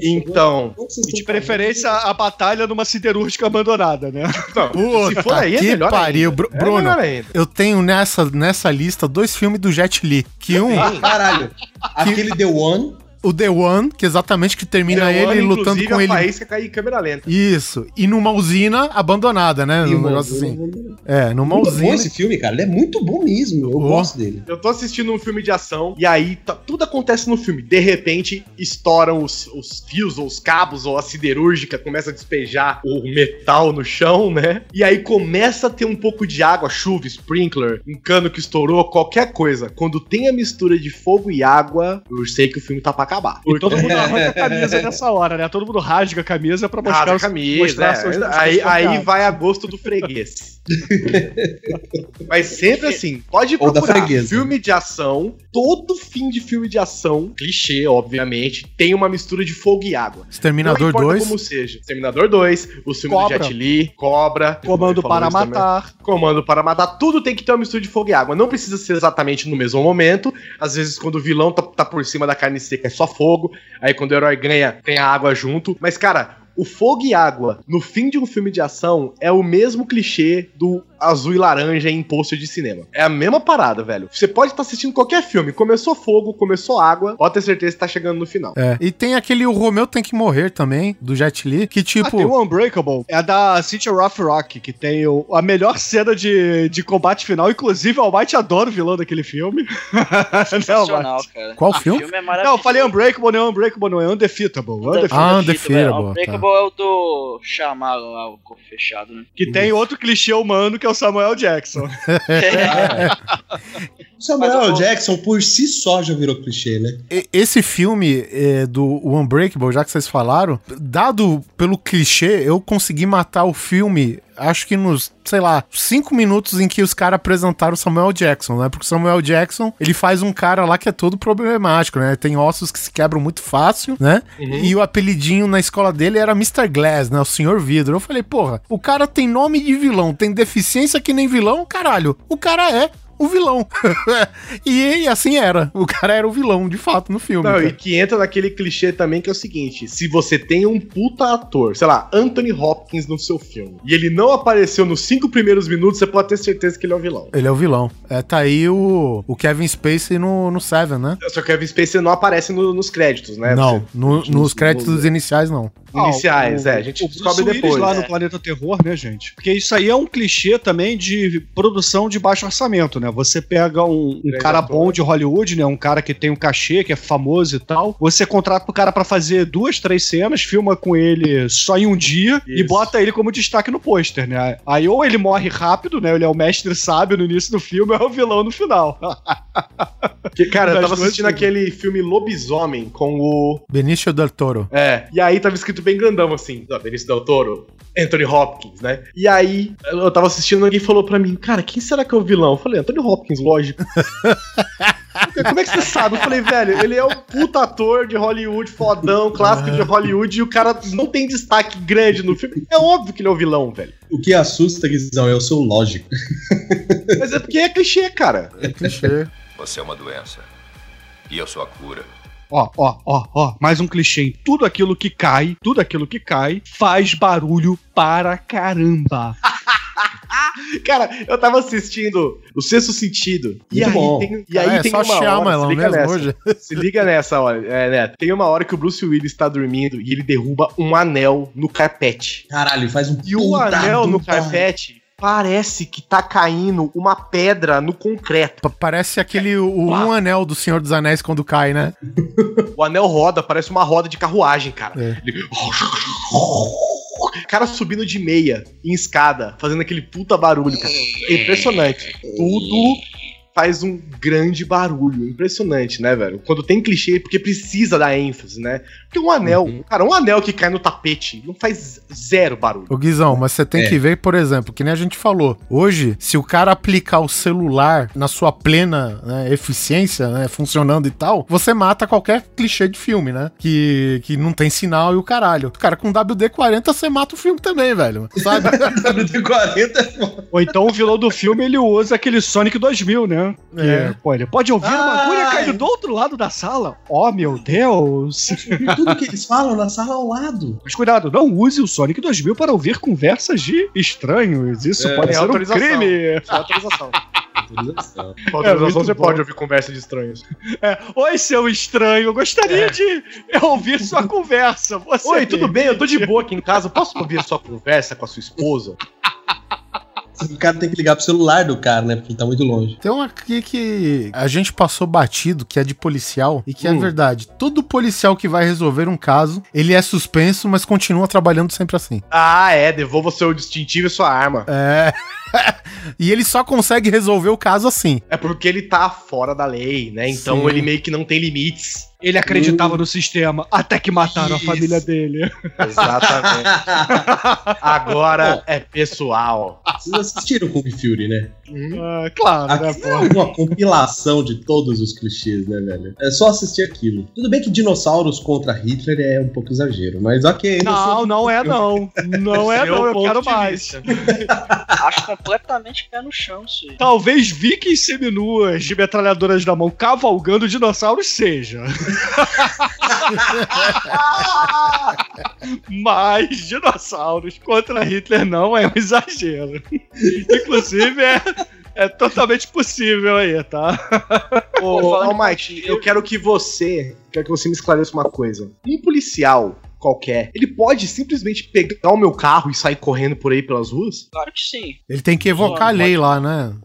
Então, E de preferência a batalha numa siderúrgica abandonada, né? não, se for Puta aí é que melhor pariu. ainda. É Bruno, melhor ainda. eu tenho nessa, nessa lista dois filmes do Jet Li. Que um, Caralho. Aquele The One. O The One, que exatamente que termina The ele One, lutando inclusive, com a ele. faísca cai em câmera lenta. Isso. E numa usina abandonada, né? Um negócio assim. É, numa Muito bom usina. esse filme, cara. Ele é muito bom mesmo. Eu Oh. gosto dele. Eu tô assistindo um filme de ação e aí tá- tudo acontece no filme. De repente, estouram os, os fios ou os cabos ou a siderúrgica começa a despejar o metal no chão, né? E aí começa a ter um pouco de água, chuva, sprinkler, um cano que estourou, qualquer coisa. Quando tem a mistura de fogo e água, eu sei que o filme tá pra acabar. E todo mundo arranca a camisa nessa hora, né? Todo mundo rasga a camisa pra mostrar Rasga a os- camisa, mostrar é. aí, aí vai a gosto do freguês. Mas sempre assim, pode Ou procurar filme de ação, todo fim de filme de ação, clichê, obviamente, tem uma mistura de fogo e água. Exterminador Não importa 2. como seja. Terminador 2, o filme Cobra. do Jet Li, Cobra. Comando para matar. Comando para matar, tudo tem que ter uma mistura de fogo e água. Não precisa ser exatamente no mesmo momento. Às vezes, quando o vilão tá, tá por cima da carne seca, é só fogo. Aí, quando o herói ganha, tem a água junto. Mas, cara, o fogo e água no fim de um filme de ação é o mesmo clichê do azul e laranja em pôster de cinema. É a mesma parada, velho. Você pode estar assistindo qualquer filme. Começou fogo, começou água, pode ter certeza que tá chegando no final. É. E tem aquele O Romeu Tem Que Morrer também, do Jet Li, que Ah, tipo. tem o Unbreakable. É da Cynthia Rough Rock, que tem o- a melhor cena de, de combate final. Inclusive, o Almighty adora o vilão daquele filme. não, Sensacional, cara. Qual O filme? filme é não, eu falei Unbreakable, não é Unbreakable, não é Undefeatable. Undefeatable. Ah, Undefeatable, Undefeatable, é. Unbreakable é o do chamar lá o corpo fechado, né? Que tem outro clichê humano que é o Samuel Jackson. O Samuel Jackson, por si só, já virou clichê, né? Esse filme é, do Unbreakable, já que vocês falaram, dado pelo clichê, eu consegui matar o filme, acho que nos, sei lá, cinco minutos em que os caras apresentaram o Samuel Jackson, né? Porque o Samuel Jackson, ele faz um cara lá que é todo problemático, né? Tem ossos que se quebram muito fácil, né? E o apelidinho na escola dele era Mr. Glass, né? O Senhor Vidro. Eu falei, porra, o cara tem nome de vilão, tem deficiência que nem vilão, caralho. O cara é o vilão. e assim era. O cara era o vilão, de fato, no filme. Não, cara. e que entra naquele clichê também que é o seguinte: se você tem um puta ator, sei lá, Anthony Hopkins no seu filme, e ele não apareceu nos cinco primeiros minutos, você pode ter certeza que ele é o vilão. Ele é o vilão. É, tá aí o, o Kevin Spacey no, no Seven, né? Só que o Kevin Spacey não aparece no- nos créditos, né? não, Você- no- nos créditos iniciais não. iniciais, Ah, o- é. A gente o descobre Bruce depois. lá É. no Planeta Terror, né, gente? Porque isso aí é um clichê também de produção de baixo orçamento, né? Você pega um, um cara ator. bom de Hollywood, né? Um cara que tem um cachê, que é famoso e tal. Você contrata o cara pra fazer duas, três cenas, filma com ele só em um dia e Isso. bota ele como destaque no pôster, né? Aí ou ele morre rápido, né? Ele é o mestre sábio no início do filme, ou é o vilão no final. Porque, cara, eu tava assistindo aquele filme Lobisomem com o. Benicio del Toro. É. E aí tava escrito bem grandão assim, ó, Benício Del Toro, Anthony Hopkins, né? E aí eu tava assistindo e alguém falou pra mim, cara, quem será que é o vilão? Eu falei, Anthony Hopkins, lógico. Como é que você sabe? Eu falei, velho, ele é um puta ator de Hollywood, fodão, clássico de Hollywood, e o cara não tem destaque grande no filme. É óbvio que ele é o vilão, velho. O que assusta, Guizão, é o seu lógico. Mas é porque é clichê, cara. É clichê. Você é uma doença. E eu sou a cura. Ó, ó, ó, ó, mais um clichê. hein? Tudo aquilo que cai, tudo aquilo que cai faz barulho para caramba. Cara, eu tava assistindo O Sexto Sentido. E Muito aí bom. tem, e aí é tem só uma hora, Shyamalan se liga mesmo nessa. hoje. Se liga nessa, olha, é, Neto. Tem uma hora que o Bruce Willis tá dormindo e ele derruba um anel no carpete. Caralho, faz um E o puta anel no carpete parece que tá caindo uma pedra no concreto. Pa- Parece aquele o, o um anel do Senhor dos Anéis quando cai, né? O anel roda, parece uma roda de carruagem, cara. É. Ele- Cara subindo de meia em escada, fazendo aquele puta barulho, cara. É impressionante. Tudo faz um grande barulho. Impressionante, né, velho? Quando tem clichê, porque precisa dar ênfase, né? Porque um anel, cara, um anel que cai no tapete não faz zero barulho. Ô Guizão, mas você tem É. que ver, por exemplo, que nem a gente falou. Hoje, se o cara aplicar o celular na sua plena né, eficiência, né, funcionando e tal, você mata qualquer clichê de filme, né? Que, que não tem sinal e o caralho. Cara, com WD-40 você mata o filme também, velho. Sabe? WD-40 é foda. Ou então o vilão do filme ele usa aquele Sonic 2000, né? Que, É. pô, ele pode ouvir uma Ai. agulha caindo do outro lado da sala. Oh, meu Deus! Tudo que eles falam na sala ao lado. Mas cuidado, não use o Sonic 2000 para ouvir conversas de estranhos. Isso É, pode é ser um crime. Só autorização. Autorização. Com autorização muito você bom. pode ouvir conversa de estranhos. É, Oi, seu estranho, eu gostaria de ouvir sua conversa. Você Oi, tudo bem? Eu tô de boa aqui em casa. Posso ouvir a sua conversa com a sua esposa? O cara tem que ligar pro celular do cara, né? Porque ele tá muito longe. Tem uma aqui que a gente passou batido, que é de policial, e que é Hum. verdade. Todo policial que vai resolver um caso, ele é suspenso, mas continua trabalhando sempre assim. Ah, é. Devolva o seu distintivo e sua arma. É. e ele só consegue resolver o caso assim. É porque ele tá fora da lei, né? Então Sim. ele meio que não tem limites. Ele acreditava no sistema até que mataram Isso. a família dele. Exatamente. Agora é pessoal. Vocês assistiram Kung Fury, né? Ah, claro, né, Aqui pô? é uma compilação de todos os clichês, né, velho? É só assistir aquilo. Tudo bem que dinossauros contra Hitler é um pouco exagero, mas ok. Não, assim- não é não. Não é Seu não, eu quero mais. Acho completamente pé no chão isso aí. Talvez vikings seminuas de metralhadoras na mão cavalgando dinossauros seja. Mas dinossauros contra Hitler não é um exagero. Inclusive é, é totalmente possível aí, tá? Ô, Pô, falando Almighty, eu quero que você. Quero que você me esclareça uma coisa. Um policial qualquer, ele pode simplesmente pegar o meu carro e sair correndo por aí pelas ruas? Claro que sim. Ele tem que evocar a lei lá, né?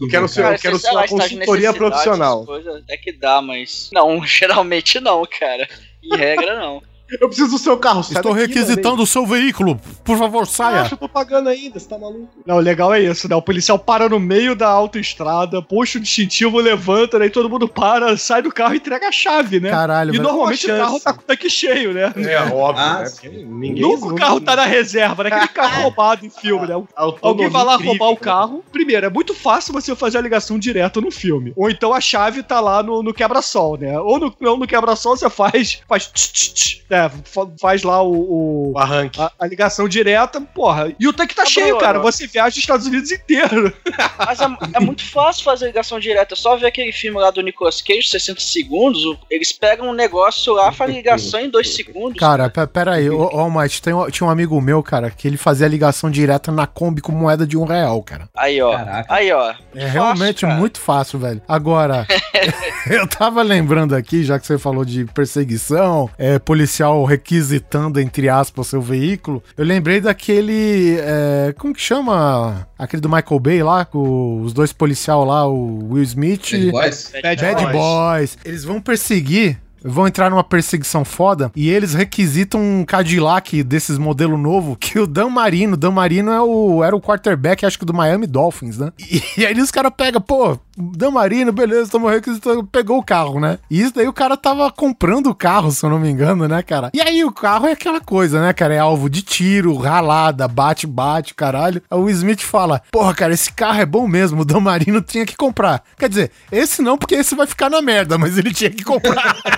Eu quero ser, Cara, eu quero se, ser uma consultoria profissional. coisas, Até que dá, mas. Não, geralmente não, cara. Em regra, não. Eu preciso do seu carro, sai Estou daqui, requisitando o seu veículo. Por favor, saia. Ah, eu tô pagando ainda, você tá maluco? Não, o legal é isso, né? O policial para no meio da autoestrada, puxa o distintivo, levanta, daí todo mundo para, sai do carro e entrega a chave, né? Caralho, e normalmente o carro tá com o tanque cheio, né? É óbvio, Ah, né? sim. Porque Ninguém Nunca o carro tá na reserva, né? Aquele carro roubado em filme, né? Alguém vai lá roubar o carro. Primeiro, é muito fácil você fazer a ligação direta no filme. Ou então a chave tá lá no, no quebra-sol, né? Ou no, ou no quebra-sol você faz. Faz. tch, tch, tch, né? Fa- Faz lá o. o- arranque. a, a ligação direta, porra. E o tanque tá Ah, cheio, cara. Você viaja os Estados Unidos inteiro. Mas é, é muito fácil fazer ligação direta. É só ver aquele filme lá do Nicolas Cage, 60 segundos. Eles pegam um negócio lá, fazem ligação em 2 segundos. Cara, pe- pera aí, ô, ô Mike, tem, tinha um amigo meu, cara, que ele fazia ligação direta na Kombi com moeda de um real, cara. Aí, ó. Caraca. Aí, ó. É realmente cara. muito fácil, velho. Agora, eu tava lembrando aqui, já que você falou de perseguição, é, policial requisitando, entre aspas, seu veículo, eu lembrei daquele. é, como que chama? Aquele do Michael Bay lá, com os dois policial lá, o Will Smith. Bad Boys? Bad Bad Boys. Boys. Eles vão perseguir. Vão entrar numa perseguição foda e eles requisitam um Cadillac desses modelo novo que o Dan Marino, Dan Marino é o, era o quarterback, acho que do Miami Dolphins, né? E, e aí os caras pegam, pô, Dan Marino, beleza, estamos requisitando, pegou o carro, né? E isso daí o cara tava comprando o carro, se eu não me engano, né, cara? E aí o carro é aquela coisa, né, cara? É alvo de tiro, ralada, bate, bate, caralho. Aí o Smith fala, porra, cara, esse carro é bom mesmo, o Dan Marino tinha que comprar. Quer dizer, esse não, porque esse vai ficar na merda, mas ele tinha que comprar.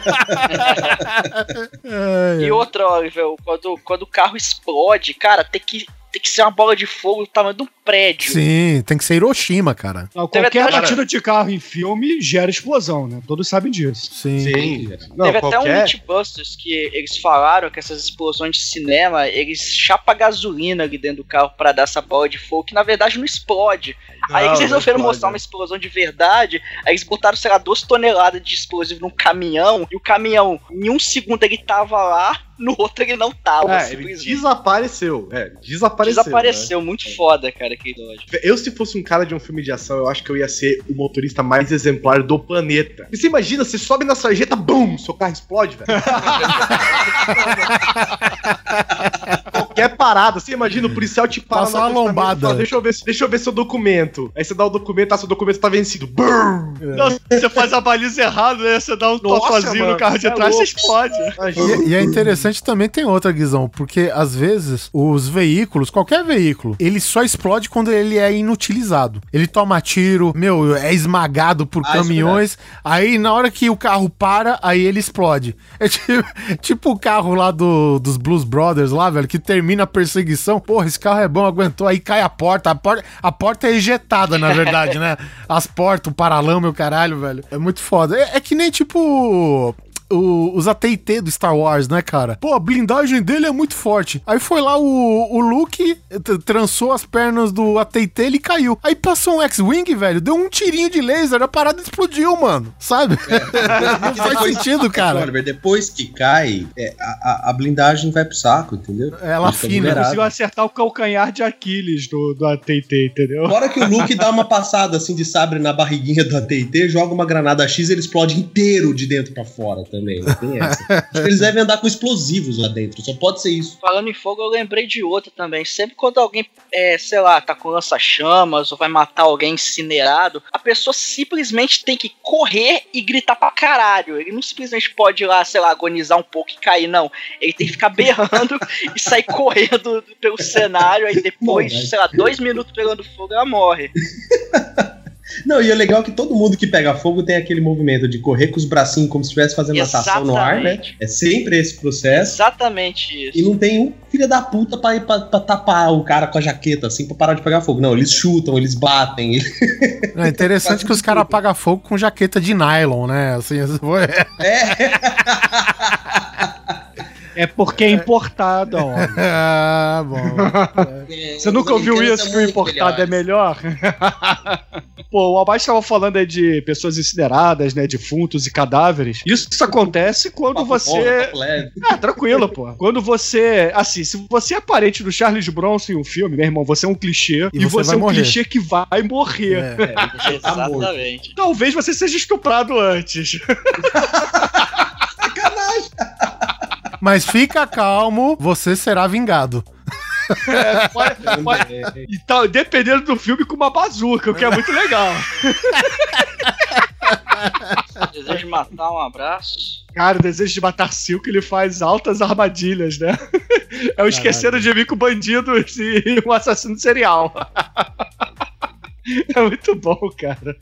É, E outra, Oliver, quando, quando o carro explode, cara, tem que, tem que ser uma bola de fogo do tamanho de um prédio. Sim, tem que ser Hiroshima, cara. Não, qualquer até uma- batida de carro em filme gera explosão, né? Todos sabem disso. Sim. Sim. Não, Teve até um qualquer... Mythbusters que eles falaram que essas explosões de cinema, eles chapam gasolina ali dentro do carro pra dar essa bola de fogo, que na verdade não explode. aí Não, eles não resolveram mostrar né? uma explosão de verdade, aí eles botaram, sei lá, duas toneladas de explosivo num caminhão, e o caminhão, em um segundo ele tava lá, no outro ele não tava. É, ele desapareceu. É, desapareceu. Desapareceu, muito foda, cara, aquele dodge. né? Eu, se fosse um cara de um filme de ação, eu acho que eu ia ser o motorista mais exemplar do planeta. E você imagina, você sobe na sarjeta, bum, seu carro explode, velho. Qualquer parada, você imagina o policial te para Passa uma e lombada. fala, deixa eu ver, deixa eu ver seu documento. Aí você dá o documento, ah, seu documento tá vencido. Não, você faz a baliza errada, né? Você dá um mano, no carro de é trás, você explode. E, e é interessante também tem outra, Guizão, porque às vezes os veículos, qualquer veículo, ele só explode quando ele é inutilizado. Ele toma tiro, meu, é esmagado por Ah, é caminhões, aí na hora que o carro para, aí ele explode. É tipo, tipo o carro lá do, dos Blues Brothers lá, velho, que termina a perseguição. Porra, esse carro é bom, aguentou, aí cai a porta, a porta, a porta é ejetada, na verdade, né? As portas, o paralama o caralho, velho. É muito foda. É, é que nem tipo o- os AT&T do Star Wars, né, cara? Pô, a blindagem dele é muito forte. Aí foi lá o, o Luke, trançou as pernas do AT&T, ele caiu. Aí passou um X-Wing, velho, deu um tirinho de laser, a parada explodiu, mano. Sabe? Não faz Depois- sentido, cara. Oliver, depois que cai, é, a, a- blindagem vai pro saco, entendeu? Ela Ele fica afina. Conseguiu acertar o calcanhar de Aquiles do, do AT&T, entendeu? Fora que o Luke dá uma passada assim de sabre na barriguinha do AT&T, joga uma granada X e ele explode inteiro de dentro pra fora também. Não tem essa. Acho que eles devem andar com explosivos lá dentro, só pode ser isso. Falando em fogo, eu lembrei de outra também. Sempre quando alguém, é, sei lá, tá com lança-chamas ou vai matar alguém incinerado, a pessoa simplesmente tem que correr e gritar pra caralho. Ele não simplesmente pode ir lá, sei lá, agonizar um pouco e cair, não. Ele tem que ficar berrando e sair correndo pelo cenário. Aí depois, sei lá, dois minutos pegando fogo, ela morre. Não, e é legal que todo mundo que pega fogo tem aquele movimento de correr com os bracinhos como se estivesse fazendo natação no ar, né? Exatamente. É sempre esse processo. Exatamente isso. E não tem um filho da puta pra, ir pra, pra tapar o cara com a jaqueta, assim, pra parar de pegar fogo. Não, eles chutam, eles batem. eles- É interessante que os caras apagam fogo com jaqueta de nylon, né? Assim, foi- É porque é importado, ó. Ah, bom. Você nunca ouviu isso que o importado é melhor? Pô, o Abaixo estava falando aí de pessoas incineradas, né? Defuntos e cadáveres. Isso, isso acontece quando Papo você. bom, leve. Ah, tranquilo, pô. Quando você. Assim, se você é parente do Charles Bronson em um filme, meu irmão, você é um clichê. E E, você você, é um morrer. clichê que vai morrer. É. Exatamente. Talvez você seja estuprado antes. Mas fica calmo, você será vingado. É, pode- pode- Então, dependendo do filme, com uma bazuca, o que é muito legal. Desejo matar, um abraço. Cara, o desejo de matar Silco, ele faz altas armadilhas, né? É o esqueceram de mim com bandidos e um assassino serial. É muito bom, cara.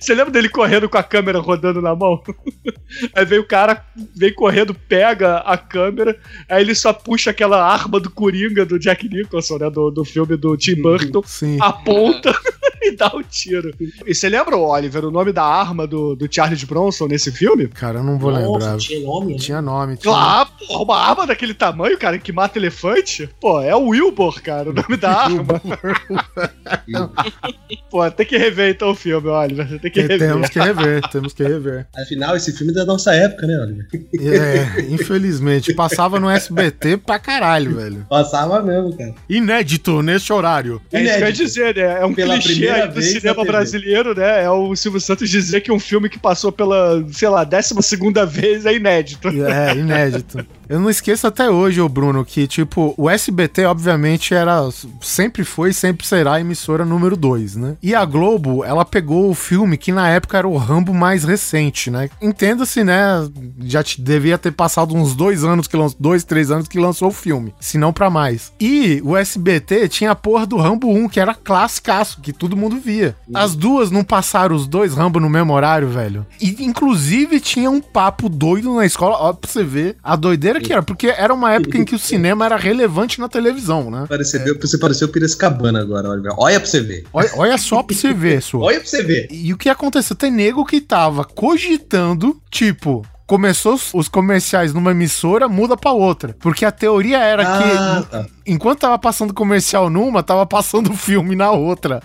Você lembra dele correndo com a câmera rodando na mão? Aí vem o cara, vem correndo, pega a câmera, aí ele só puxa aquela arma do Coringa do Jack Nicholson, né? Do, do filme do Tim Burton, Sim. aponta e dá um tiro. E você lembra, Oliver, o nome da arma do, do Charles Bronson nesse filme? Cara, eu não vou lembrar. tinha nome, né? Tinha nome. Tinha... Claro, porra, uma arma daquele tamanho, cara, que mata elefante. Pô, é o Wilbur, cara, o nome da arma. Pô, tem que rever então o filme, Oliver. Você tem que rever. Temos que rever, temos que rever. Afinal, esse filme é da nossa época, né, Oliver? É, infelizmente, passava no SBT pra caralho, velho. Passava mesmo, cara. Inédito nesse horário. É isso que eu ia Inédito. dizer, né? É um Pela clichê aí do na cinema brasileiro, né? É o Silvio Santos dizer que um filme que passou pela, sei lá, décima segunda vez é inédito. É, inédito. Eu não esqueço até hoje, ô Bruno, que, tipo, o SBT, obviamente, era. Sempre foi e sempre será a emissora número 2, né? E a Globo, ela pegou o filme que na época era o Rambo mais recente, né? Entenda-se, né? Já te- devia ter passado uns dois anos que lançou. Dois, três anos que lançou o filme. Se não pra mais. E o SBT tinha a porra do Rambo 1, que era classicaço, que todo mundo via. As duas não passaram os dois Rambo no mesmo horário, velho. E inclusive tinha um papo doido na escola, ó, pra você ver a doideira Pior que era, porque era uma época em que o cinema era relevante na televisão, né? Pareceu, Você pareceu Piracicabana agora, olha. Olha pra você ver. Olha, olha só pra você ver, sua. Olha pra você ver. E o que aconteceu? Tem nego que tava cogitando, tipo, começou os- comerciais numa emissora, muda pra outra. Porque a teoria era Ah, que tá. enquanto tava passando comercial numa, tava passando filme na outra.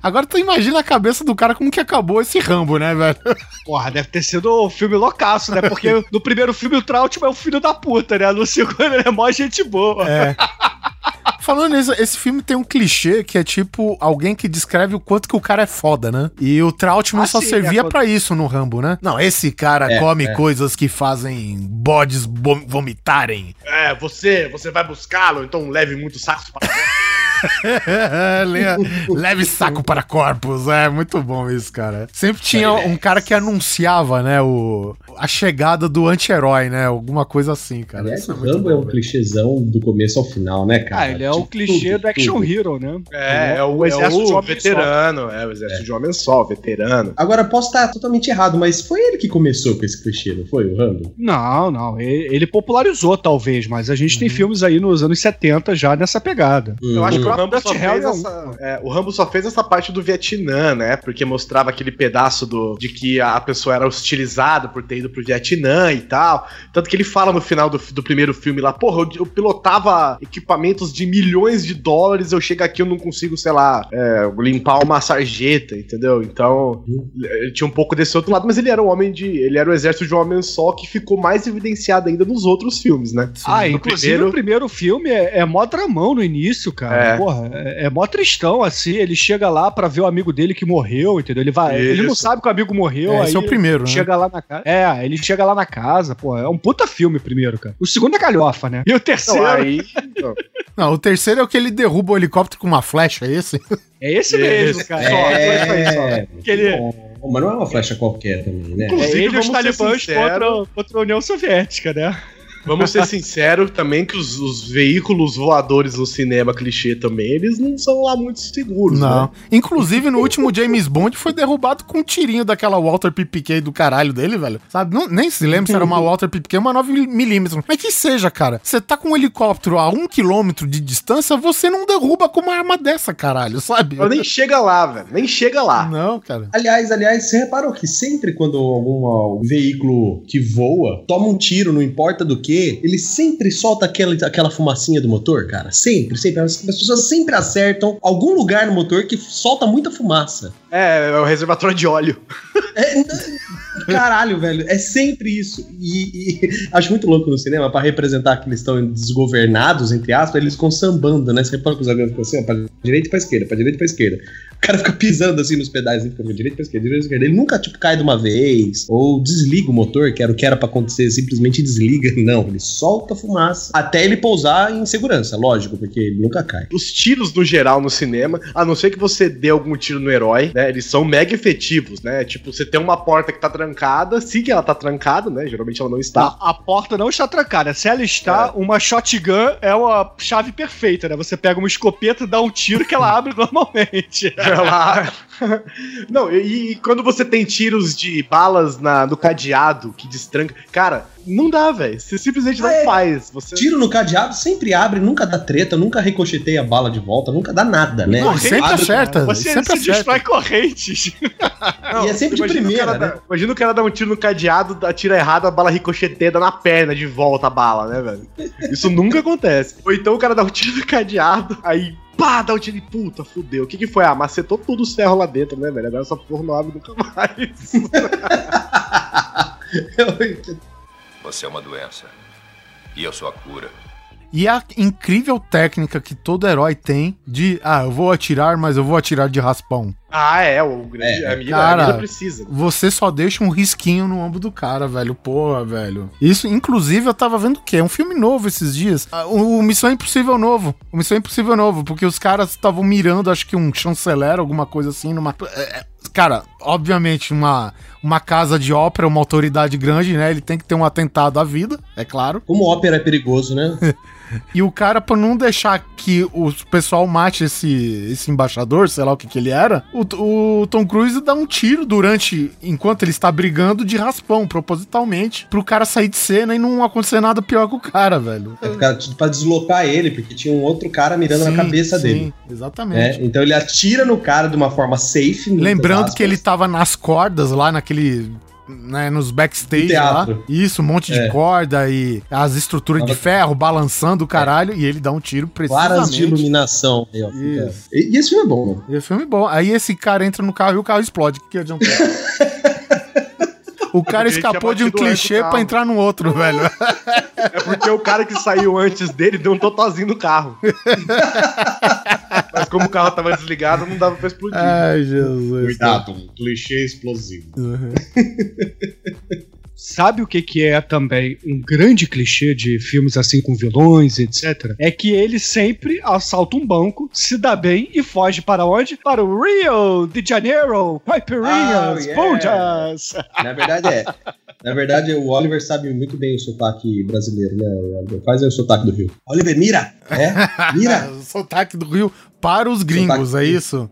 Agora tu imagina a cabeça do cara como que acabou esse Rambo, né, velho? Porra, deve ter sido o filme loucaço, né? Porque no primeiro filme o Trautmann é o filho da puta, né? No segundo ele é mó gente boa. É. Falando nisso, esse filme tem um clichê que é tipo alguém que descreve o quanto que o cara é foda, né? E o Trautmann Ah, só sim, servia é, pra isso no Rambo, né? Não, esse cara É, come é. coisas que fazem bodes vom- vomitarem. É, você, você vai buscá-lo, então leve muitos sacos para Le- Leve saco para corpos. É muito bom isso, cara. Sempre tinha um cara que anunciava, né, o, a chegada do anti-herói, né? Alguma coisa assim, cara. Aliás, Isso o é muito Rambo é bom, um velho. clichêzão do começo ao final, né, cara? Ah, ele é o Tipo, clichê tudo, do action tudo. hero, né? É, é o, o é exército de o homem veterano, é o exército de homem só, veterano. Agora, posso estar totalmente errado, mas foi ele que começou com esse clichê, não foi, o Rambo? Não, não. Ele, ele popularizou, talvez, mas a gente Uhum. tem filmes aí nos anos 70 já nessa pegada. Eu acho que o próprio Rambo, só fez é essa, é, o Rambo só fez essa parte do Vietnã, né? Porque mostrava aquele pedaço do, de que a pessoa era hostilizada por ter ido pro Vietnã e tal. Tanto que ele fala no final do, do primeiro filme lá, porra, eu, eu pilotava equipamentos de milhões de dólares, eu chego aqui eu não consigo, sei lá, é, limpar uma sarjeta, entendeu? Então, ele tinha um pouco desse outro lado, mas ele era um homem de. Ele era o exército de um homem só que ficou mais evidenciado ainda nos outros filmes, né? ah, No inclusive primeiro- o primeiro filme é, é mó dramão no início, cara. É. Porra, é, é mó tristão, assim. Ele chega lá pra ver o amigo dele que morreu, entendeu? Ele vai. Ele não Isso. sabe que o amigo morreu. É, aí esse é o primeiro, né? Chega lá na casa. É, ele chega lá na casa, pô. É um puta filme primeiro, cara. O segundo é galhofa, né? E o terceiro. Então, aí. Não, o terceiro é o que ele derruba o helicóptero com uma flecha, é esse? É esse mesmo, cara. Só, É. só. Que ele, Bom, mas não é uma flecha qualquer também, né? é Inclusive, ele e os talibãs sinceros. contra, contra a União Soviética, né? Vamos ser sinceros também que os, os veículos voadores no cinema clichê também, eles não são lá muito seguros, Não. né? Inclusive, no último James Bond foi derrubado com um tirinho daquela Walter PPK do caralho dele, velho. Sabe? Não, nem se lembra se era uma Walter PPK ou uma 9mm. Mas que seja, cara. Você tá com um helicóptero a um quilômetro de distância, você não derruba com uma arma dessa, caralho, sabe? Ela nem chega lá, velho. Nem chega lá. Não, cara. Aliás, aliás, você reparou que sempre quando algum veículo que voa toma um tiro, não importa do que, ele sempre solta aquela, aquela fumacinha do motor, cara. Sempre, sempre. As, as pessoas sempre acertam algum lugar no motor que solta muita fumaça. É, é o reservatório de óleo. É, caralho, velho. É sempre isso. E, e acho muito louco no cinema, pra representar que eles estão desgovernados, entre aspas, eles ficam sambando, né? Você repara que os aviões ficam assim, ó, pra direita e pra esquerda, pra direita e pra esquerda. O cara fica pisando assim nos pedais, ele fica pra direita e pra esquerda, direita pra esquerda. Ele nunca, tipo, cai de uma vez, ou desliga o motor, que era o que era pra acontecer, simplesmente desliga. Não, ele solta fumaça até ele pousar em segurança, lógico, porque ele nunca cai. Os tiros no geral no cinema, a não ser que você dê algum tiro no herói, né? Eles são mega efetivos, né? Tipo, você tem uma porta que tá trancada, sim que ela tá trancada, né? Geralmente ela não está. A, a porta não está trancada. Se ela está, uma shotgun é uma chave perfeita, né? Você pega uma escopeta, dá um tiro que ela abre normalmente. Ela... Não, e, e quando você tem tiros de balas na, no cadeado que destranca. Cara, não dá, velho. Você simplesmente não Ah, é. faz. Você... Tiro no cadeado sempre abre, nunca dá treta, nunca ricocheteia a bala de volta, nunca dá nada, né? Não, sempre Abre- acerta. Você sempre se acerta. destrói correntes. Não, E é sempre de imagina o primeira, cara né? dar- Imagina o cara dar um tiro no cadeado, atira errado, a bala ricocheteia dá na perna de volta a bala, né, velho? Isso nunca acontece. Ou então o cara dá um tiro no cadeado, aí pá, dá um tiro e puta, fudeu. O que que foi? Ah, macetou tudo os ferros lá dentro, né, velho? Agora essa porra não abre nunca mais. Você é uma doença. E eu sou a cura. E a incrível técnica que todo herói tem de, ah, eu vou atirar, mas eu vou atirar de raspão. Ah, é, o grande. É, a, cara. a precisa. Você só deixa um risquinho no ombro do cara, velho. Porra, velho. Isso, inclusive, eu tava vendo o quê? É um filme novo esses dias. Ah, O, o Missão Impossível novo. O Missão Impossível novo, porque os caras estavam mirando, acho que um chanceler, alguma coisa assim, numa. é, é, Cara, obviamente, uma, uma casa de ópera, uma autoridade grande, né? Ele tem que ter um atentado à vida, é claro. Como ópera é perigoso, né? E o cara, pra não deixar que o pessoal mate esse, esse embaixador, sei lá o que que ele era, o, o Tom Cruise dá um tiro durante, enquanto ele está brigando de raspão, propositalmente, pro cara sair de cena e não acontecer nada pior com o cara, velho. É pra, pra deslocar ele, porque tinha um outro cara mirando Sim, na cabeça sim, dele. Exatamente. É, então ele atira no cara de uma forma safe. Lembrando que ele aspas. tava nas cordas lá naquele. Né, nos backstage lá. Isso, um monte de É. corda e as estruturas de ferro balançando o caralho e ele dá um tiro de precisamente. iluminação. aí, ó, fica- Isso. E, e esse filme é bom, mano. E o filme é bom. Aí esse cara entra no carro e o carro explode. O que, que adianta? O cara escapou de um do clichê pra entrar no outro, velho. É porque o cara que saiu antes dele deu um totozinho no carro. Mas como o carro tava desligado, não dava pra explodir. Ai, Jesus. Cuidado, um clichê explosivo. Uhum. Sabe o que, que é também um grande clichê de filmes assim com vilões, etc? É que ele sempre assalta um banco, se dá bem e foge para onde? Para o Rio de Janeiro, Caipirinhas, Oh, yeah. Na verdade é. Na verdade, o Oliver sabe muito bem o sotaque brasileiro, né? Faz aí o sotaque do Rio. Oliver, mira! É? Mira! o sotaque do Rio para os gringos, Sotaque- é isso?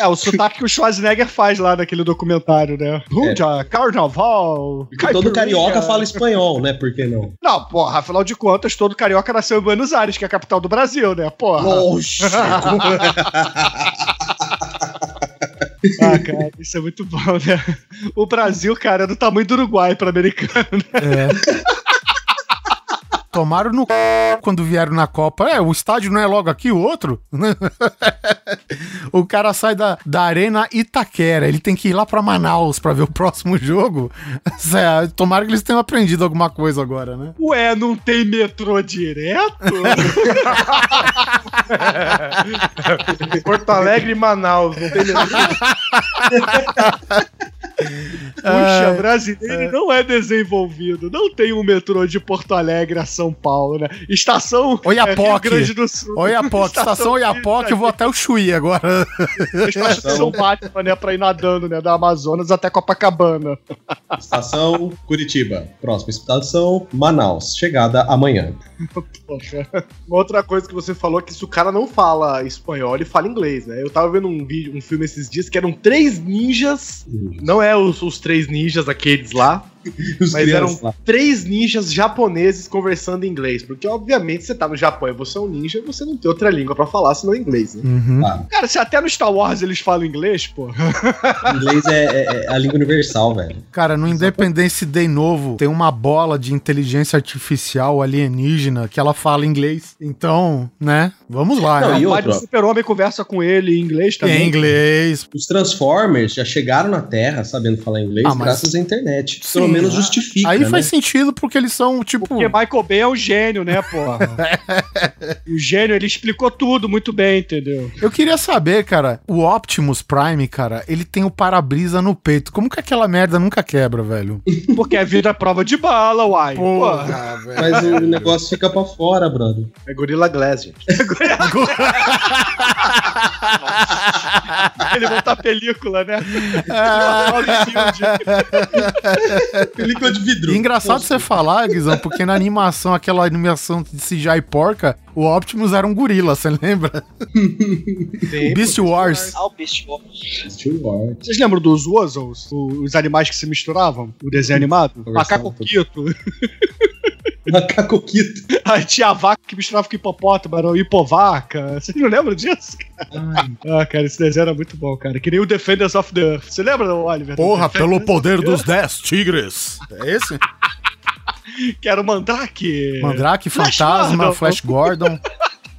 É o sotaque que o Schwarzenegger faz lá naquele documentário, né? Punja, Carnaval, Porque todo carioca fala espanhol, né? Por que não? Não, porra, afinal de contas, todo carioca nasceu em Buenos Aires, que é a capital do Brasil, né? Porra. Ah, cara, isso é muito bom, né? O Brasil, cara, é do tamanho do Uruguai para americano, né? É. Tomaram no c... quando vieram na Copa. É, o estádio não é logo aqui, o outro? o cara sai da, da Arena Itaquera. Ele tem que ir lá pra Manaus pra ver o próximo jogo. É, Tomara que eles tenham aprendido alguma coisa agora, né? Ué, não tem metrô direto? Porto Alegre e Manaus, não tem nenhum. Puxa, brasileiro não é desenvolvido. Não tem um metrô de Porto Alegre a São Paulo, né? Estação é, Rio Oiapoque. Grande do Sul. Oiapoque, estação Oiapoque, eu vou até o Chuí agora. Estação Batman, né? Pra ir nadando, né? Da Amazonas até Copacabana. Estação Curitiba. Próxima estação, Manaus. Chegada amanhã. Poxa. Uma outra coisa que você falou é que se o cara não fala espanhol, ele fala inglês, né? Eu tava vendo um vídeo, um filme esses dias que eram três ninjas. Não é os, os três ninjas aqueles lá. Os Mas eram lá. três ninjas japoneses conversando em inglês. Porque, obviamente, você tá no Japão e você é um ninja, você não tem outra língua pra falar senão inglês, né? Uhum. Ah, Cara, se até no Star Wars eles falam inglês, pô. inglês é, é- é a língua universal, velho. Cara, no Independence Day novo, tem uma bola de inteligência artificial alienígena que ela fala inglês. Então, né? Vamos lá, Não, né? e O pai do outro, super-homem conversa com ele em inglês também. Em inglês. Os Transformers já chegaram na Terra sabendo falar inglês Ah, mas- graças à internet. Pelo Sim, menos né? justifica. Aí né? faz sentido porque eles são, tipo. Porque Michael Bay é um gênio, né, porra? o gênio, ele explicou tudo muito bem, entendeu? Eu queria saber, cara, o Optimus Prime, cara, ele tem o para-brisa no peito. Como que aquela merda nunca quebra, velho? Porque a vida é prova de bala, uai. Porra. velho. Mas o negócio fica pra fora, brother. É Gorilla Glass, gente. Ele botar película, né? Película de vidro. E engraçado você falar, Guizão, porque na animação, aquela animação de CGI porca, o Optimus era um gorila, você lembra? Tem, Beast Wars. Ah, o Beast Wars. Steel Wars. Vocês lembram dos Wuzzles? Os animais que se misturavam? O desenho animado? Macaco Quito. Macaco Quito. Aí tinha a vaca que misturava com hipopótamo, era o hipovaca. Vocês não lembram disso? Ah, cara, esse desenho era muito bom, cara. Que nem o Defenders of the Earth. Você lembra, Oliver? Porra, pelo poder dos 10 tigres. É esse? Que era o Mandrake. Mandrake, Flash Fantasma, Gordon. Flash Gordon.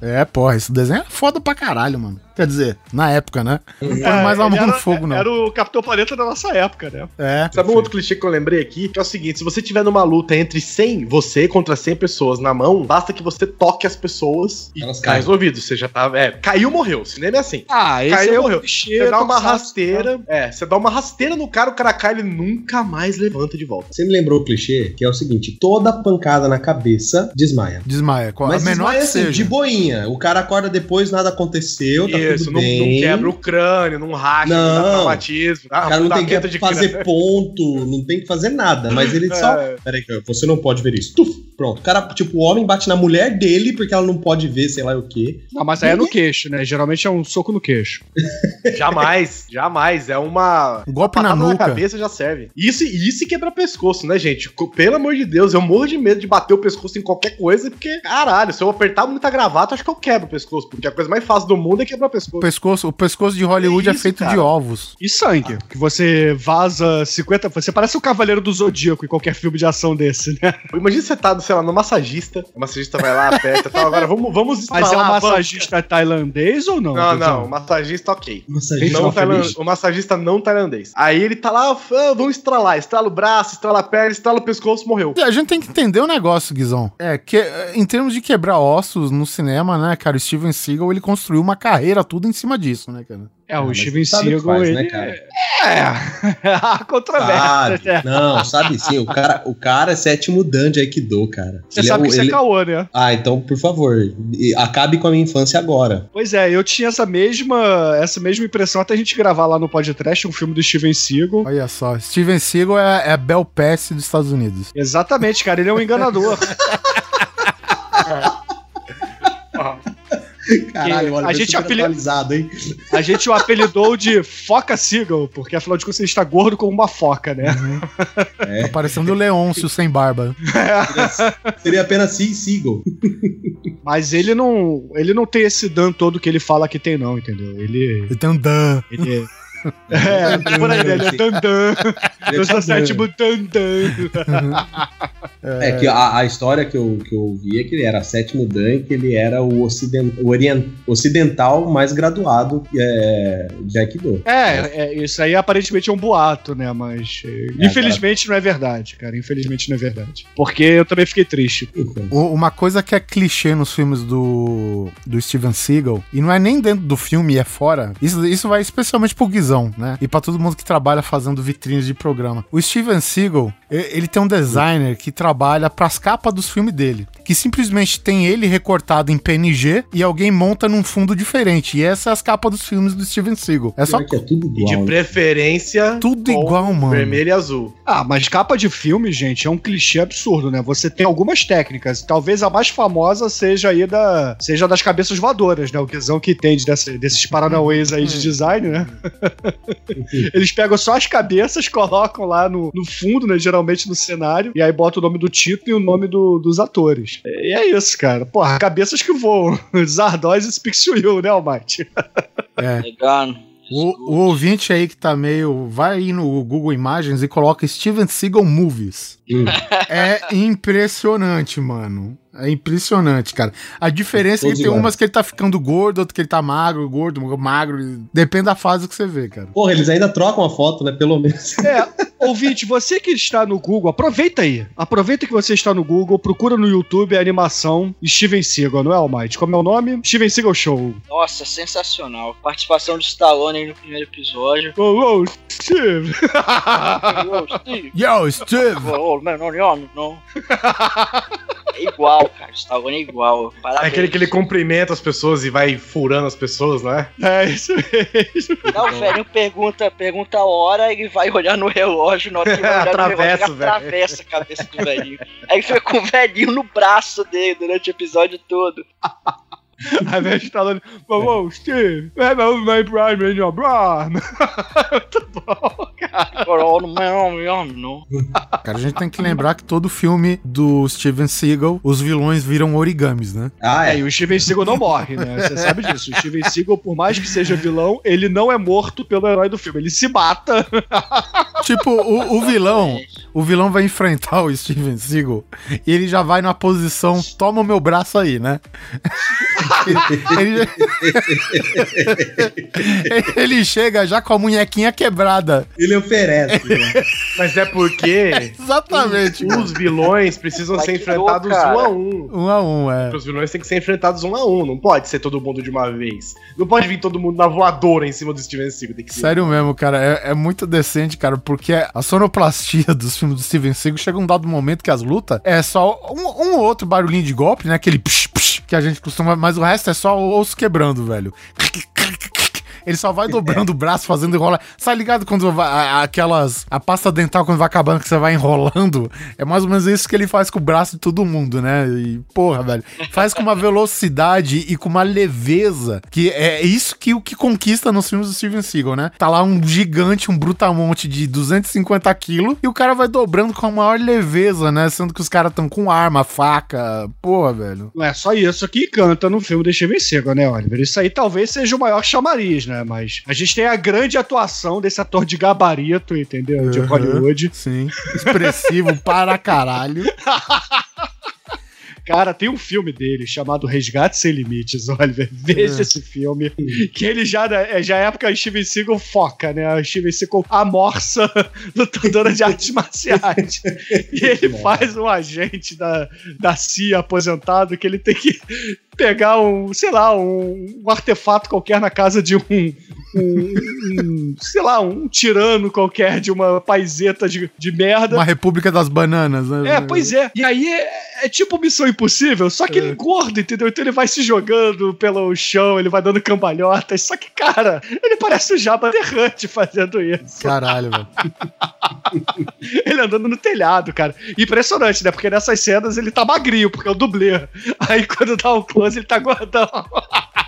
É, porra, esse desenho é foda pra caralho, mano. Quer dizer, na época, né? Não foi É, mais a ele mão no era- fogo, não. Era o Capitão Planeta da nossa época, né? É. Sabe um outro clichê que eu lembrei aqui? Que é o seguinte: se você tiver numa luta entre 100, você contra 100 pessoas na mão, basta que você toque as pessoas e Elas tá caem. resolvido. Você já tá. É, caiu, morreu. Cinema é assim. Ah, esse Caiu, é o morreu. clichê. Você dá uma rasteira. É, você dá uma rasteira no cara, o cara cai, ele nunca mais levanta de volta. Você me lembrou o clichê, que é o seguinte: toda pancada na cabeça desmaia. Desmaia. qual- Mas a menor desmaia que assim, seja. de boinha. O cara acorda depois, nada aconteceu, tá Isso, não, não quebra o crânio, não racha, não, Não. dá traumatismo. dá O cara não tem que fazer ponto, não tem que fazer nada. Mas ele só. É. Peraí, que você não pode ver isso. Tuf, Pronto. O cara, tipo, o homem bate na mulher dele porque ela não pode ver, sei lá o quê. Não, mas aí é no queixo, né? Geralmente é um soco no queixo. Jamais, jamais. É uma. Um golpe uma na nuca. cabeça já serve. Isso, isso e quebra pescoço, né, gente? Pelo amor de Deus, eu morro de medo de bater o pescoço em qualquer coisa, porque, caralho, se eu apertar muita gravata, acho que eu quebro o pescoço, porque a coisa mais fácil do mundo é quebrar o O pescoço. pescoço, o pescoço de Hollywood é isso, feito de cara? ovos. E sangue, que você vaza 50. Você parece o Cavaleiro do Zodíaco em qualquer filme de ação desse, né? Imagina você tá, sei lá, no massagista, o massagista vai lá, aperta e tal, agora vamos, vamos Mas é um a massagista tailandês ou não? Não, não, o massagista ok. Massagista Não feliz. tailan- o massagista não tailandês. Aí ele tá lá, ah, vamos estralar. Estrala o braço, estrala a perna, estrala o pescoço, morreu. A gente tem que entender o negócio, Guizão. É, que em termos de quebrar ossos no cinema, né, cara, o Steven Seagal, ele construiu uma carreira tudo em cima disso, né, cara? É, o mas Steven Seagal, faz, ele... né, cara? É, há controvérsia. Sabe? né? Não, sabe sim. O cara, o cara é sétimo dan de Aikido, cara. Você Ele sabe é, o- que ele- é caô, né? Ah, então, por favor, acabe com a minha infância agora. Pois é, eu tinha essa mesma, essa mesma impressão até a gente gravar lá no podcast um filme do Steven Seagal. Olha só, Steven Seagal é, é a Bel Pass dos Estados Unidos. Exatamente, cara, ele é um enganador. Caralho, olha, a gente apeli- atualizado, hein? A gente o apelidou de Foca Seagal, porque afinal de contas ele está gordo como uma foca, né? É. Tá parecendo o Leôncio sem barba. Seria apenas Sea Seagull. Mas ele não, ele não tem esse dan todo que ele fala que tem não, entendeu? Ele Ele tem um dan. ele é, por aí, ele é dandan. Eu sou sétimo dandan. É que a, a história que eu, que eu ouvi é que ele era sétimo Dan e que ele era o, ociden, o orien- ocidental mais graduado é, de Aikido. É, é, isso aí aparentemente é um boato, né? Mas é, infelizmente não é verdade, cara. Infelizmente não é verdade. Porque eu também fiquei triste. O- Uma coisa que é clichê nos filmes do, do Steven Seagal, e não é nem dentro do filme, é fora, isso, isso vai especialmente pro Guizão, né? E pra todo mundo que trabalha fazendo vitrines de programa. O Steven Seagal, ele tem um designer que trabalha pras capas dos filmes dele, que simplesmente tem ele recortado em PNG e alguém monta num fundo diferente. E essas são as capas dos filmes do Steven Seagal. É só é tudo E de igual. preferência. tudo com igual, mano. Vermelho e azul. Ah, mas capa de filme, gente, é um clichê absurdo, né? Você tem algumas técnicas. Talvez a mais famosa seja aí da. Seja das cabeças voadoras, né? O Guizão que dessa- desses paranauês aí de design, né? Eles pegam só as cabeças, colocam lá no, no fundo, né? Geralmente no cenário, e aí bota o nome do título e o nome do- dos atores. E é isso, cara. Porra, cabeças que voam. Zardoz e Speaks to You, né, Almighty? É. Legal. O, o ouvinte aí que tá meio. Vai aí no Google Imagens e coloca Steven Seagal Movies. Hum. É impressionante, mano. É impressionante, cara. A diferença é que tem iguais. umas que ele tá ficando gordo, outro que ele tá magro, gordo, magro. Depende da fase que você vê, cara. Porra, eles ainda trocam a foto, né? Pelo menos. É, ouvinte, você que está no Google, aproveita aí. Aproveita que você está no Google, procura no YouTube a animação Steven Seagal, não é, Almighty? Como é o nome? Steven Seagal Show. Nossa, sensacional. Participação do Stallone aí no primeiro episódio. Oh, oh, Steve! Ô, Steve. Yo, Steve! Não, não, não, não. É igual, cara. O Stallone é igual. É Parabéns. aquele que ele cumprimenta as pessoas e vai furando as pessoas, não é? É isso mesmo. Não, o velhinho pergunta, pergunta a hora, ele vai olhar no relógio, na hora que vai olhar Atravessa, no relógio, ele velho. atravessa a cabeça do velhinho. Aí ele fica com o velhinho no braço dele durante o episódio todo. Aí vem falando, oh, oh, Steve, meu nome Prime in your Prime. Muito bom, cara. Cara, a gente tem que lembrar que todo filme do Steven Seagal, os vilões viram origamis, né? Ah, É, é. e o Steven Seagal não morre, né? Você sabe disso. O Steven Seagal, por mais que seja vilão, ele não é morto pelo herói do filme. Ele se mata. Tipo, o, o vilão, o vilão vai enfrentar o Steven Seagal e ele já vai na posição, toma o meu braço aí, né? Ele, ele chega já com a munhequinha quebrada. Ele oferece. né? Mas é porque Exatamente. os vilões precisam Mas ser enfrentados louco, um a um. Um a um, é. Os vilões têm que ser enfrentados um a um. Não pode ser todo mundo de uma vez. Não pode vir todo mundo na voadora em cima do Steven Seagal. Tem que ser. Sério mesmo, cara, é, é muito decente, cara, porque a sonoplastia dos filmes do Steven Seagal chega um dado momento que as lutas é só um, um ou outro barulhinho de golpe, né? Aquele psh, psh, que a gente costuma, mas o resto é só osso quebrando, velho. Ele só vai dobrando o braço, fazendo enrolar. Sabe ligado quando vai, aquelas. A pasta dental, quando vai acabando, que você vai enrolando? É mais ou menos isso que ele faz com o braço de todo mundo, né? E, porra, velho. Faz com uma velocidade e com uma leveza. Que é isso que o que conquista nos filmes do Steven Seagal, né? Tá lá um gigante, um brutamonte de 250 quilos, e o cara vai dobrando com a maior leveza, né? Sendo que os caras estão com arma, faca. Porra, velho. Não é só isso que canta no filme do Steven Seagal, né, Oliver? Isso aí talvez seja o maior chamariz, né? Mas a gente tem a grande atuação desse ator de gabarito, entendeu? De Uhum. Hollywood. Sim. Expressivo para caralho. Cara, tem um filme dele chamado Resgate Sem Limites, Oliver. Veja É. esse filme. Que ele já, é já é época Steven Seagal foca, né? O Steven Seagal amorça lutadora de artes marciais. E ele faz um agente da, da CIA aposentado que ele tem que pegar um, sei lá, um, um artefato qualquer na casa de um, um- um, sei lá, um tirano qualquer de uma paiseta de, de merda. Uma República das Bananas, né? É, pois é. E aí é, é tipo Missão Impossível, só que ele É. engorda, entendeu? Então ele vai se jogando pelo chão, ele vai dando cambalhotas. Só que, cara, ele parece o Jabba the Hutt fazendo isso. Caralho, velho. Ele andando no telhado, cara. Impressionante, né? Porque nessas cenas ele tá magrinho, porque é o dublê. Aí quando dá o close, ele tá gordão.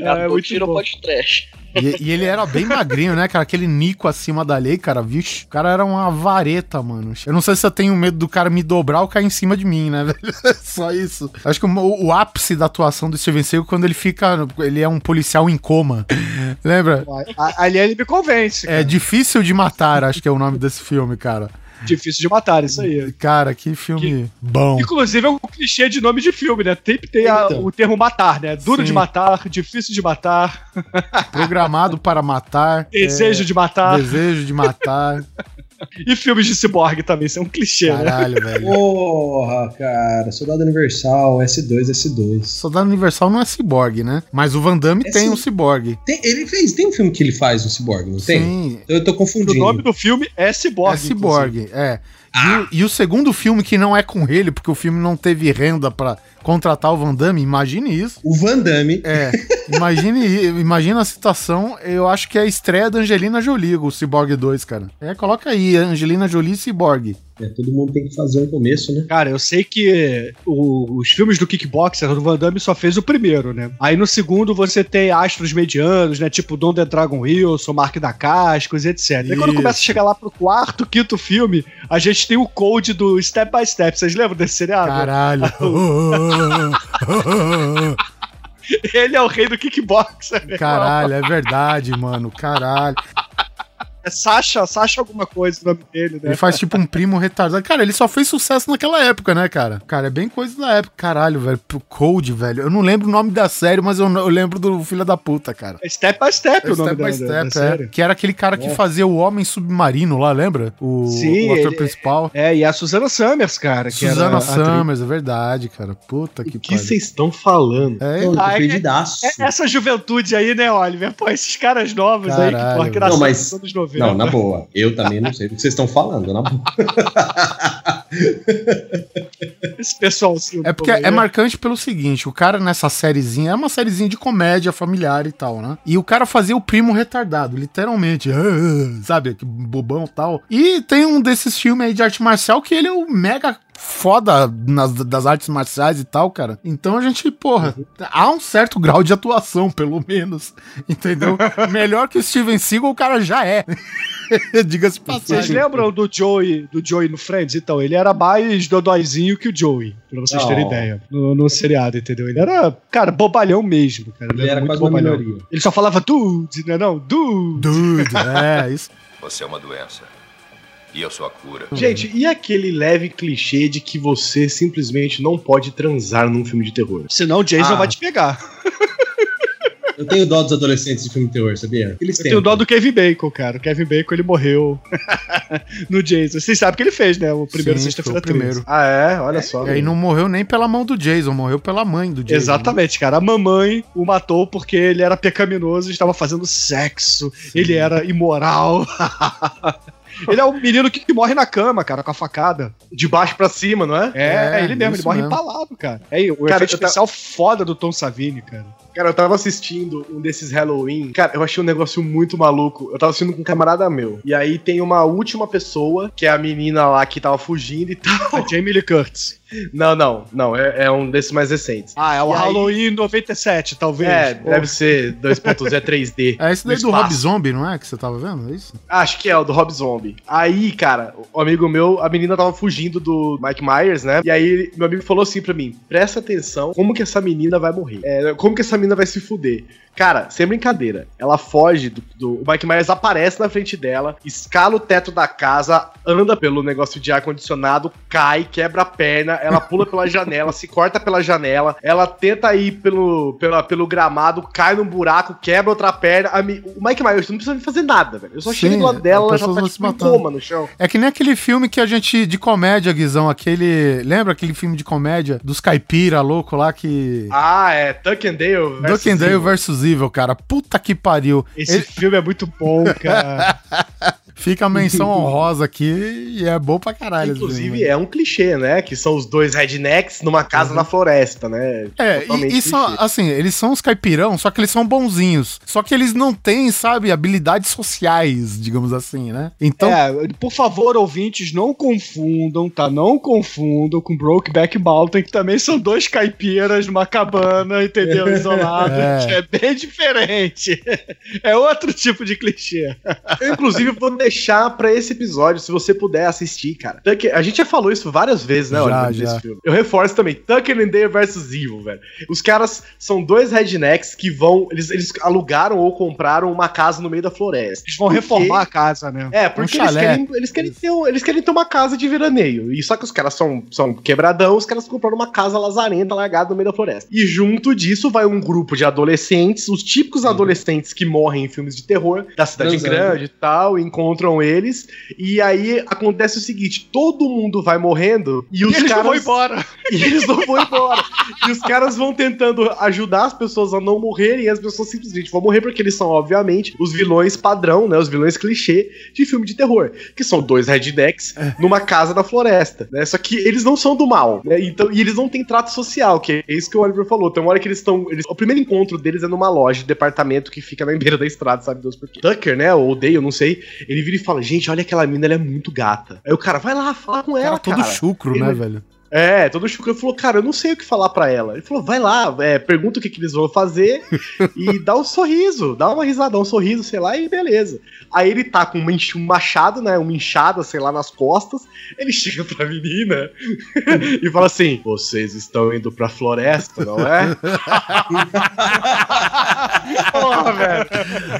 É, muito tiro bom. pode trash. E, e ele era bem magrinho, né, cara? Aquele Nico acima da lei, cara. Vixe, o cara era uma vareta, mano. Eu não sei se eu tenho medo do cara me dobrar ou cair em cima de mim, né, velho? Só isso. Acho que o, o ápice da atuação do Steven Seagal é quando ele fica. Ele é um policial em coma. Lembra? Ali ele me convence. É Difícil de Matar, acho que é o nome desse filme, cara. Difícil de matar, isso aí. Cara, que filme bom. Inclusive é um clichê de nome de filme, né? Sempre tem a- Então. o termo matar, né? Duro Sim. de matar, difícil de matar, Programado para matar. desejo é, de matar. Desejo de matar. E filmes de ciborgue também, isso é um clichê, Caralho, né? velho. Porra, cara. Soldado Universal, S2, S2. Soldado Universal não é ciborgue, né? Mas o Van Damme É tem sim. um ciborgue. Tem- ele fez, tem um filme que ele faz um ciborgue, não tem? Sim. Eu tô O confundindo. nome do filme é Ciborgue. É ciborgue, é. E, o, e o segundo filme que não é com ele, porque o filme não teve renda pra contratar o Van Damme, imagine isso. O Van Damme. É, imagine, imagina a situação, eu acho que é a estreia da Angelina Jolie, o Cyborg 2, cara. É, coloca aí, Angelina Jolie e Cyborg. É, todo mundo tem que fazer um começo, né? Cara, eu sei que o- os filmes do Kickboxer, o Van Damme só fez o primeiro, né? Aí no segundo você tem astros medianos, né? Tipo Don The Dragon Wilson, Mark da Cascos, etc. E quando Isso. começa a chegar lá pro quarto, quinto filme, a gente tem o code do Step by Step. Vocês lembram desse seriado? Caralho. Ele é o rei do Kickboxer. né? Caralho, é verdade, mano. Caralho. É Sasha, Sasha alguma coisa o nome dele, né? Ele faz tipo um primo retardado. Cara, ele só fez sucesso naquela época, né, cara? Cara, é bem coisa da época. Caralho, velho. Pro Code, velho. Eu não lembro o nome da série, mas eu, eu lembro do filho da puta, cara. É Step by Step o nome Step by da- Step, da é. série. Que era aquele cara que É. fazia o Homem Submarino lá, lembra? O, Sim, o ator ele- principal. É, e a Susana Summers, cara. Que Susana. Summers, é verdade, cara. Puta que O que vocês estão falando? É, tô Ah, é-. É- essa juventude aí, né, Oliver? Pô, esses caras novos aí que, Caralho. porra, que Não, nasceram mas- nos anos 90. Não, na boa. Eu também não sei do que vocês estão falando, na boa. Esse pessoalzinho. É porque é marcante pelo seguinte, o cara nessa sériezinha, é uma sériezinha de comédia familiar e tal, né? E o cara fazia o primo retardado, literalmente, "Ah", sabe, que bobão e tal. E tem um desses filmes aí de arte marcial que ele é o mega foda nas, das artes marciais e tal, cara. Então a gente, porra, há um certo grau de atuação, pelo menos, entendeu? Melhor que o Steven Seagal o cara já é. Diga-se de Vocês passagem. lembram do Joey, do Joey no Friends? Então, ele era mais dodóizinho que o Joey, pra vocês Não. terem ideia. No, no seriado, entendeu? Ele era, cara, bobalhão mesmo, cara. Ele era quase uma minoria. Ele só falava dude, né? Não, dude. Dude, é, isso. Você é uma doença. E eu sou a cura. Gente, e aquele leve clichê de que você simplesmente não pode transar num filme de terror? Senão o Jason Ah. vai te pegar. Eu tenho dó dos adolescentes de filme de terror, sabia? Eles Eu têm. tenho dó do Kevin Bacon, cara. O Kevin Bacon, ele morreu no Jason. Vocês sabem que ele fez, né? O primeiro Sim, Sexta-feira foi o primeiro. 13. Ah, é? Olha só. E aí não morreu nem pela mão do Jason, morreu pela mãe do Jason. Exatamente, cara. A mamãe o matou porque ele era pecaminoso e estava fazendo sexo. Ele era imoral. Ele é o menino que, que morre na cama, cara, com a facada. De baixo pra cima, não é? É, É, ele mesmo, ele morre mesmo. empalado, cara. É, o Cara, efeito especial foda do Tom Savini, cara. Cara, eu tava assistindo um desses Halloween. Cara, eu achei um negócio muito maluco. Eu tava assistindo com um camarada meu. E aí tem uma última pessoa, que é a menina lá que tava fugindo e tal. A Jamie Lee Curtis. Não, não, não. É, é um desses mais recentes. Ah, é o E aí- Halloween 97, talvez. É, Pô. deve ser 2.0 3D. É esse daí do. Rob Zombie, não é? Que você tava vendo? É isso? Acho que é o do Rob Zombie. Aí, cara, o amigo meu, a menina tava fugindo do Mike Myers, né? E aí, meu amigo falou assim pra mim: presta atenção, como que essa menina vai morrer? É, como que essa menina vai se fuder? Cara, sem brincadeira, ela foge do, do- O Mike Myers aparece na frente dela, escala o teto da casa, anda pelo negócio de ar-condicionado, cai, quebra a perna, ela pula pela janela, se corta pela janela, ela tenta ir pelo, pela, pelo gramado, cai num buraco, quebra outra perna. Mi- o Mike Myers não precisa fazer nada, velho. Eu só Sim, chego do lado dela, as ela já tá tipo, em coma no chão. É que nem aquele filme que a gente. de comédia, Guizão, aquele. Lembra aquele filme de comédia dos caipira louco lá que. Ah, é Tuck and Dale versus Duck and Dale Evil. versus Evil, cara. Puta que pariu. Esse Ele- filme é muito bom, cara. Fica a menção honrosa aqui e é bom pra caralho. Inclusive, é um clichê, né? Que são os dois rednecks numa casa na floresta, né? É, Totalmente e, e são, assim, eles são os caipirão, só que eles são bonzinhos. Só que eles não têm, sabe, habilidades sociais, digamos assim, né? Então, É, por favor, ouvintes, não confundam, tá? Não confundam com Brokeback Mountain, que também são dois caipiras numa cabana, entendeu? Isolados. É. É. bem diferente. É outro tipo de clichê. Eu, inclusive, vou deixar pra esse episódio, se você puder assistir, cara. Tucker, a gente já falou isso várias vezes, né, Já, Oliver, já. desse filme. Eu reforço também, Tucker and Dale vs Evil, velho. Os caras são dois rednecks que vão, eles, eles alugaram ou compraram uma casa no meio da floresta. Eles vão Por quê? reformar a casa, né? É, porque Um eles, querem, eles, querem ter, eles querem ter uma casa de veraneio. E só que os caras são, são quebradão, os caras compraram uma casa lazarenta largada no meio da floresta. E junto disso vai um grupo de adolescentes, os típicos adolescentes que morrem em filmes de terror, da cidade Transando. grande e tal, encontram eles. E aí acontece o seguinte: todo mundo vai morrendo e os E eles caras. não vão embora. E eles não vão embora. e os caras vão tentando ajudar as pessoas a não morrerem, e as pessoas simplesmente vão morrer porque eles são, obviamente, os vilões padrão, né? Os vilões clichê de filme de terror. Que são dois rednecks numa casa da floresta, né? Só que eles não são do mal, né? Então, e eles não têm trato social, que é isso que o Oliver falou. Tem uma hora que eles estão. Eles, primeiro encontro deles é numa loja de departamento que fica na beira da estrada, sabe Deus por quê. Tucker, né? Ou Dale, eu não sei. Ele vira e fala: Gente, olha aquela mina, ela é muito gata. Aí o cara, vai lá, fala com cara ela, todo cara. chucro, Ele- né, velho? É, todo chucro. Ele falou, cara, eu não sei o que falar pra ela. Ele falou, vai lá, é, pergunta o que, que eles vão fazer e dá um sorriso, dá uma risada, dá um sorriso, sei lá, e beleza. Aí ele tá com um machado, né, uma enxada, sei lá, nas costas. Ele chega pra menina e fala assim: Vocês estão indo pra floresta, não é? Porra, velho.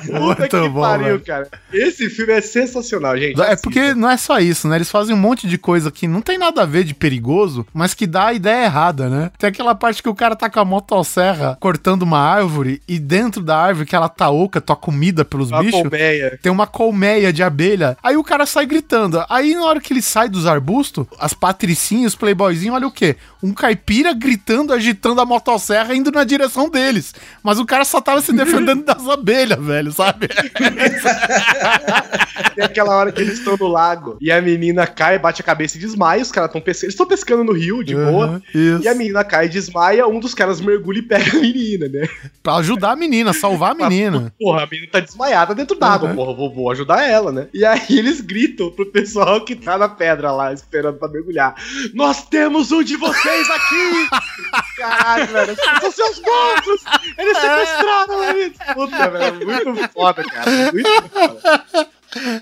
Puta Muito que bom, pariu, velho. cara. Esse filme é sensacional, gente. É porque não é só isso, né? Eles fazem um monte de coisa que não tem nada a ver de perigoso, mas que dá a ideia errada, né? Tem aquela parte que o cara tá com a motosserra cortando uma árvore e dentro da árvore que ela tá oca, tua comida pelos Uma bichos. colmeia. Tem uma colmeia de abelha. Aí o cara sai gritando. Aí na hora que ele sai dos arbustos, as patricinhas, os playboyzinhos, olha o quê? Um caipira gritando, agitando a motosserra, indo na direção deles. Mas o cara só tava se defendendo das abelhas, velho, sabe? Tem aquela hora que eles estão no lago e a menina cai, bate a cabeça e desmaia. Os caras estão pescando. Eles estão pescando no rio, de boa. Uhum, isso. E a menina cai e desmaia. Um dos caras mergulha e pega a menina, né? Pra ajudar a menina, salvar a menina. Porra, a menina tá desmaiada dentro d'água. Uhum. Porra, vou, vou ajudar ela, né? E aí eles gritam pro pessoal que tá na pedra lá, esperando pra mergulhar: Nós temos um de vocês aqui! Caralho, velho. São seus monstros! Eles sequestraram eles! Puta, velho. Muito foda, cara. Muito foda.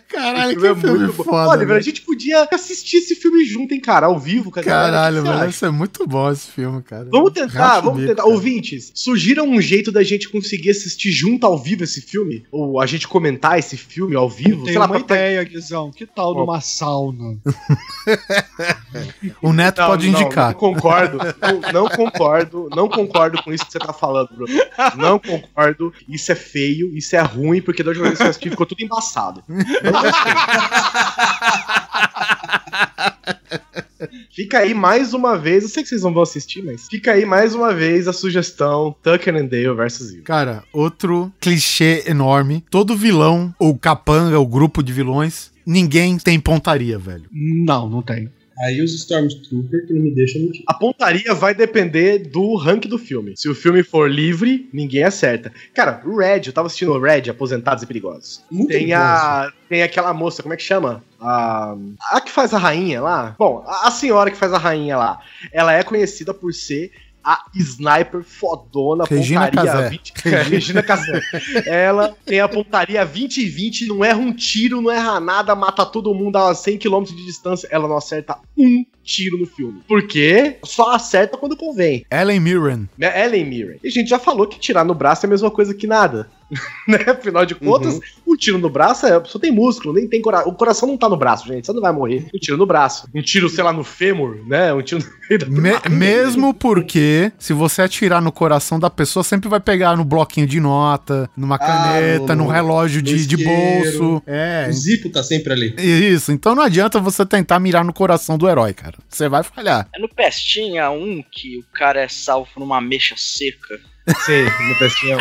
Caralho, Esse filme que filme bom. foda. Oliver, a gente podia assistir esse filme junto, hein, cara, ao vivo, cara. Caralho, que velho. Isso é muito bom esse filme, cara. Vamos tentar, Racha vamos bico, tentar. cara. Ouvintes, sugiram um jeito da gente conseguir assistir junto ao vivo esse filme? Ou a gente comentar esse filme ao vivo? Tem Sei lá, uma pra- ideia, Guizão. Que tal Ó. numa sauna? O Neto Não, pode não, indicar. Não concordo, não, não concordo, não concordo com isso que você tá falando, Bruno. Não concordo, isso é feio, isso é ruim, porque da última vez que eu assisti ficou tudo embaçado. Fica aí mais uma vez, eu sei que vocês não vão assistir, mas fica aí mais uma vez a sugestão Tucker and Dale versus Evil. Cara, outro clichê enorme. Todo vilão, ou capanga, o grupo de vilões, ninguém tem pontaria, velho. Não, não tem. Aí os Stormtroopers que não me deixam mentir. A pontaria vai depender do rank do filme. Se o filme for livre, ninguém acerta. Cara, o Red, eu tava assistindo o Red, Aposentados e Perigosos. Muito tem a. Tem aquela moça, como é que chama? A. A que faz a rainha lá? Bom, a, a senhora que faz a rainha lá. Ela é conhecida por ser a sniper fodona, Regina pontaria Casé. 20. É, Regina Casé. Ela tem a pontaria 20 e 20, não erra um tiro, não erra nada, mata todo mundo a 100 km de distância. Ela não acerta um tiro no filme. Por quê? Só acerta quando convém. Ellen Mirren. Né? Ellen Mirren. E a gente já falou que tirar no braço é a mesma coisa que nada. né? Afinal de contas, um tiro no braço é, só tem músculo, nem tem coração. O coração não tá no braço, gente. Você não vai morrer. Um tiro no braço. Um tiro, sei lá, no fêmur, né? Um tiro no meio da Me- mesmo porque, se você atirar no coração da pessoa, sempre vai pegar no bloquinho de nota, numa caneta, no- no, relógio de, de bolso. É. O Zipo tá sempre ali. Isso, então não adianta você tentar mirar no coração do herói, cara. Você vai falhar. É no Pestinha um que o cara é salvo numa mecha seca. Sei, no pestinho.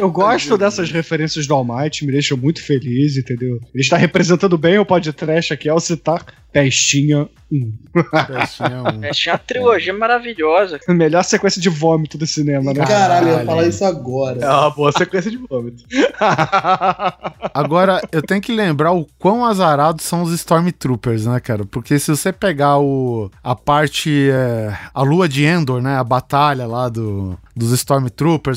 Eu gosto dessas referências do Almighty, me deixa muito feliz, entendeu? Ele está representando bem o podcast aqui ao citar Pestinha 1. Pestinha um. Pestinha é uma trilogia maravilhosa. Melhor sequência de vômito do cinema, né? Caralho, eu ia falar isso agora. É uma boa sequência de vômito. Agora, eu tenho que lembrar o quão azarados são os Stormtroopers, né, cara? Porque se você pegar o, a parte. é, a lua de Endor, né? A batalha lá do, dos Stormtroopers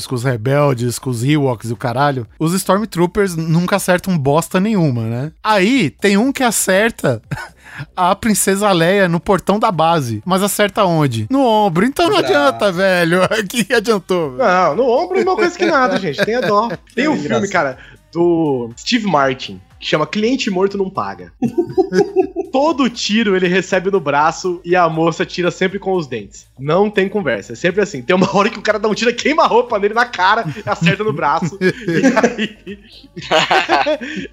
com os rebeldes, com os Ewoks e o caralho. Os Stormtroopers nunca acertam bosta nenhuma, né? Aí tem um que acerta. A princesa Leia no portão da base. Mas acerta onde? No ombro. Então não adianta, velho. Que adiantou? velho? Não, no ombro é a mesma coisa que nada, gente. Tenha dó. Tem um É filme, cara, do Steve Martin, que chama Cliente Morto Não Paga. Todo tiro ele recebe no braço e a moça tira sempre com os dentes. Não tem conversa. É sempre assim. Tem uma hora que o cara dá um tiro, queima a roupa nele na cara, acerta no braço. e, aí...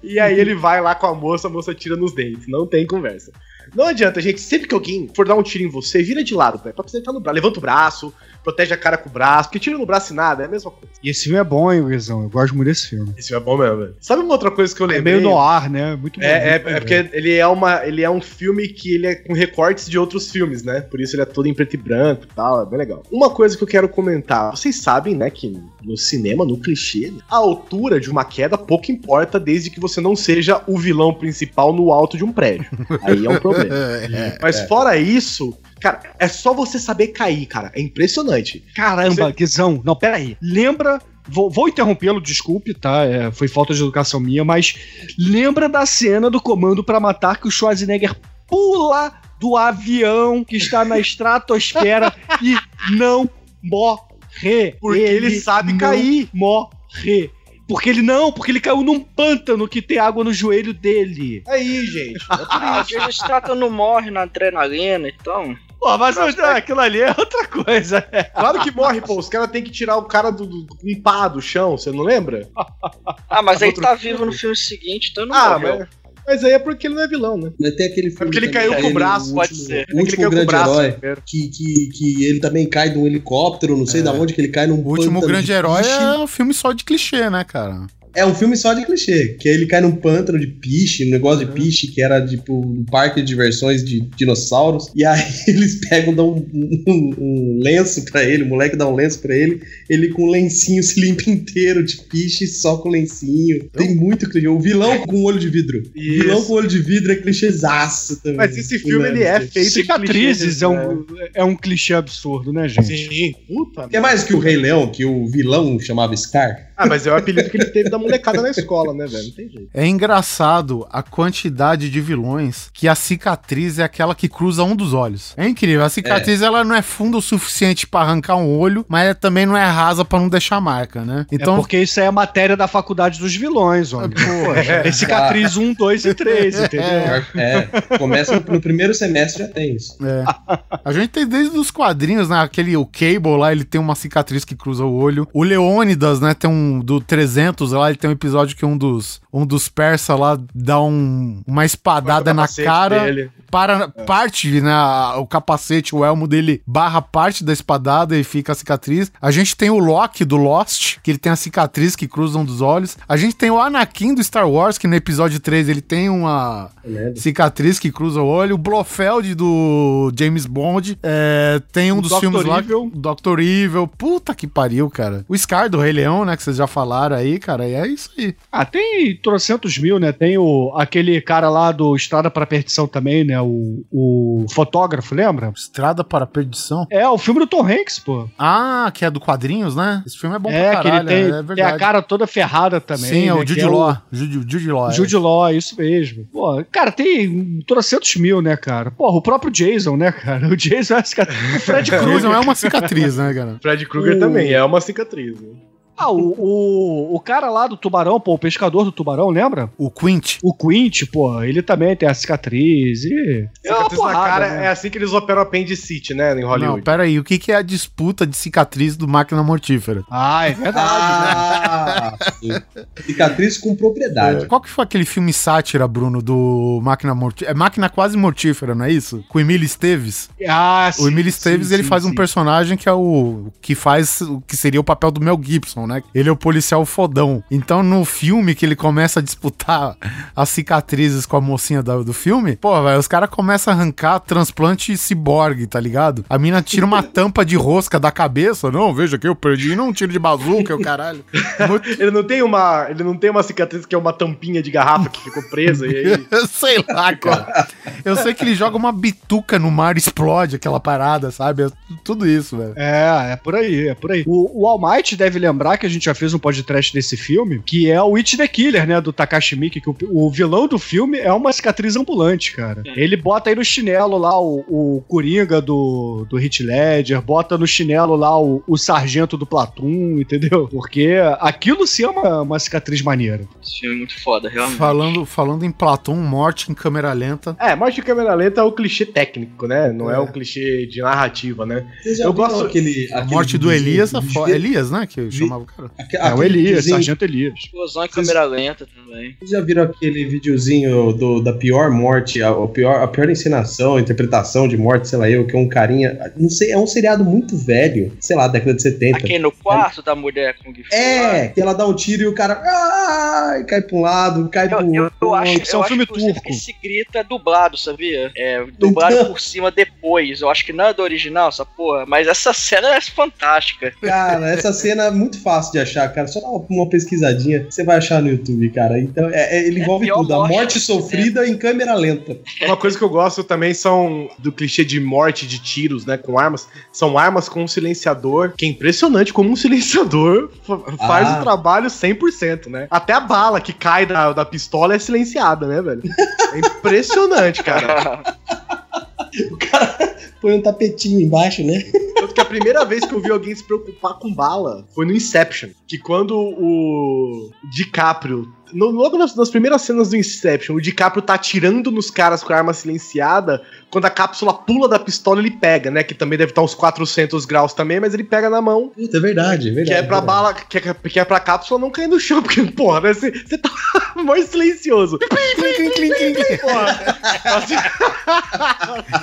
e aí ele vai lá com a moça, a moça tira nos dentes. Não tem conversa. Não adianta, gente. Sempre que alguém for dar um tiro em você, vira de lado, velho. Pra você estar no braço. Levanta o braço, protege a cara com o braço. Porque tiro no braço e nada é a mesma coisa. E esse filme é bom, hein, Guizão? Eu gosto muito desse filme. Esse filme é bom mesmo, velho. Sabe uma outra coisa que eu É lembrei? meio no ar, né? Muito bom. É, é, muito é porque ele é, uma, ele é um filme que ele é com recortes de outros filmes, né? Por isso ele é todo em preto e branco e tal, é bem legal. Uma coisa que eu quero comentar, vocês sabem, né, que no cinema, no clichê, a altura de uma queda pouco importa desde que você não seja o vilão principal no alto de um prédio. Aí é um problema. É, Mas fora isso, cara, é só você saber cair, cara. É impressionante. Caramba, Guizão. Não, peraí. Lembra. Vou, vou interrompê-lo, desculpe, tá? É, foi falta de educação minha, mas lembra da cena do Comando pra Matar que o Schwarzenegger pula do avião que está na estratosfera e não morre. Porque ele sabe não cair. Morre. Porque ele não, porque ele caiu num pântano que tem água no joelho dele. Aí, gente. é por isso. Às vezes o não morre na adrenalina, então. Pô, mas aquilo ali é outra coisa. Claro que morre, pô. Os caras têm que tirar o cara do, do um pá do chão, você não lembra? Ah, mas aí Outro tá vivo no filme seguinte, então não Ah, morreu. mas, mas aí é porque ele não é vilão, né? Mas tem aquele É filme. porque ele também, caiu com o braço, pode último- ser. O É que ele último caiu com o grande braço herói. Que, que, que ele também cai de um helicóptero, não sei É. da onde que ele cai num O último grande de herói é um filme só de clichê, né, cara? É um filme só de clichê, que aí ele cai num pântano de piche, um negócio de piche, que era tipo um parque de diversões de dinossauros. E aí eles pegam, dão um, um- um lenço pra ele, o moleque dá um lenço pra ele, ele com um lencinho se limpa inteiro de piche só com lencinho. Tem muito clichê. O vilão com olho de vidro. O Isso. vilão com olho de vidro é clichêzaço também. Mas esse filme ele é feito de Cicatrizes clichês, é né? um, é um clichê absurdo, né, gente? Sim, puta. Que é mais que o Rei Leão, que o vilão chamava Scar. Ah, mas é o apelido que ele teve da molecada na escola, né, velho? Não tem jeito. É engraçado a quantidade de vilões que a cicatriz é aquela que cruza um dos olhos. É incrível. A cicatriz ela não é funda o suficiente pra arrancar um olho, mas ela também não é rasa pra não deixar marca, né? Então, é porque isso aí é a matéria da faculdade dos vilões, homem. Pô, é cicatriz 1, 2 e 3, entendeu? É, começa no, no primeiro semestre já tem isso. É. A gente tem desde os quadrinhos, né? Aquele, o Cable lá, ele tem uma cicatriz que cruza o olho. O Leônidas, né? Tem um, do 300 lá, ele tem um episódio que um dos, um dos persas lá dá um, uma espadada na cara. dele. para parte, né? O capacete, o elmo dele barra parte da espadada e fica a cicatriz. A gente tem o Loki do Lost, que ele tem a cicatriz que cruza um dos olhos. A gente tem o Anakin do Star Wars, que no episódio 3 ele tem uma cicatriz que cruza o olho. O Blofeld do James Bond. É, tem um O dos Dr. filmes lá. Evil. Dr. Evil. Puta que pariu, cara. O Scar do Rei Leão, né? Que vocês já falaram aí, cara. E é isso aí. Ah, tem trocentos mil, né? Tem o, aquele cara lá do Estrada para Perdição também, né? O, o fotógrafo, lembra? Estrada para a Perdição. É, o filme do Tom Hanks, pô. Ah, que é do quadrinhos, né? Esse filme é bom é, pra que caralho, ele tem, é tem verdade. a cara toda ferrada também. Sim, é né? o Jude Que Law. Jude, Jude Law. é. Jude Law, isso mesmo. Pô, cara, tem trocentos mil, né, cara? Porra, o próprio Jason, né, cara? O Jason é. O Fred Krueger. é uma cicatriz, né, cara? Fred Krueger O- também é uma cicatriz. né? Ah, o, o, o cara lá do tubarão, pô, o pescador do tubarão, lembra? O Quint. O Quint, pô, ele também tem a cicatriz e... É Cicatriz na porrada, cara né? é assim que eles operam apendicite, né? Em Hollywood. Não, pera aí. O que, que é a disputa de cicatriz do máquina mortífera? Ah, é verdade. Ah, sim. Cicatriz com propriedade. Qual que foi aquele filme sátira, Bruno, do Máquina Mortífera? É Máquina Quase Mortífera, não é isso? Com o Emílio Esteves. Ah, O Emílio Esteves, sim, ele sim, faz um sim. personagem que é o... que faz o que seria o papel do Mel Gibson, né? Ele é o policial fodão. Então, no filme que ele começa a disputar as cicatrizes com a mocinha da- do filme, pô, velho, os caras começam a arrancar transplante ciborgue, tá ligado? A mina tira uma tampa de rosca da cabeça. Não, veja que eu perdi não um tiro de bazuca, o caralho. Muito- Ele não tem uma, ele não tem uma cicatriz que é uma tampinha de garrafa que ficou presa e aí sei lá, cara. Eu sei que ele joga uma bituca no mar e explode aquela parada, sabe? É tudo isso, velho. É, é por aí, é por aí. O, o All Might deve lembrar que a gente já fez um podcast desse filme, que é o It the Killer, né, do Takashi Miike, que o, o vilão do filme é uma cicatriz ambulante, cara. Ele bota aí no chinelo lá o, o Coringa do, do Hit Ledger, bota no chinelo lá o, o sargento do Platum, entendeu? Porque aquilo sim é uma, uma cicatriz maneira. Esse filme é muito foda, realmente. Falando, falando em Platão, morte em câmera lenta. É, morte de câmera lenta é o clichê técnico, né? Não é, o clichê de narrativa, né? Eu gosto- aquele, A aquele morte do Elias, é? Elias, né? Que chamava o cara. Aque- É o Elias, sargento Elias. Explosão em câmera lenta também. Vocês já viram aquele videozinho do, da pior morte, a, a pior, a pior encenação, interpretação de morte, sei lá eu, que é um carinha. Não sei, é um seriado muito velho, sei lá, década de 70. Aqui no quarto da mulher com o É, que ela dá um tiro e o cara. Ai, cai pra um lado, cai pro Eu, eu, outro. eu acho, Isso é um eu filme acho turco. que esse grito é dublado, sabia? É, dublado Então. por cima depois. Eu acho que não é do original, essa porra. Mas essa cena é fantástica. Cara, essa cena é muito fácil de achar, cara. Só dá uma, pesquisadinha, você vai achar no YouTube, cara. Então, é, é- ele É envolve pior tudo. A morte sofrida em câmera lenta. Uma coisa que eu gosto também são do clichê de morte de tiros, né? Com armas. São armas com um silenciador, que é impressionante como um silenciador fa- faz Ah. o trabalho 100%, né? Até a bala que cai da, da pistola é silenciada, né, velho? É impressionante, cara. Põe um tapetinho embaixo, né? Tanto que a primeira vez que eu vi alguém se preocupar com bala foi no Inception. Que quando o DiCaprio. no- logo nas, nas primeiras cenas do Inception, o DiCaprio tá atirando nos caras com a arma silenciada. Quando a cápsula pula da pistola, ele pega, né? Que também deve estar uns 400 graus também, mas ele pega na mão. Puta, é verdade, é verdade. Que é pra verdade. bala, que é, que é pra cápsula não cair no chão, porque, porra, né, você tá mais silencioso. Porra.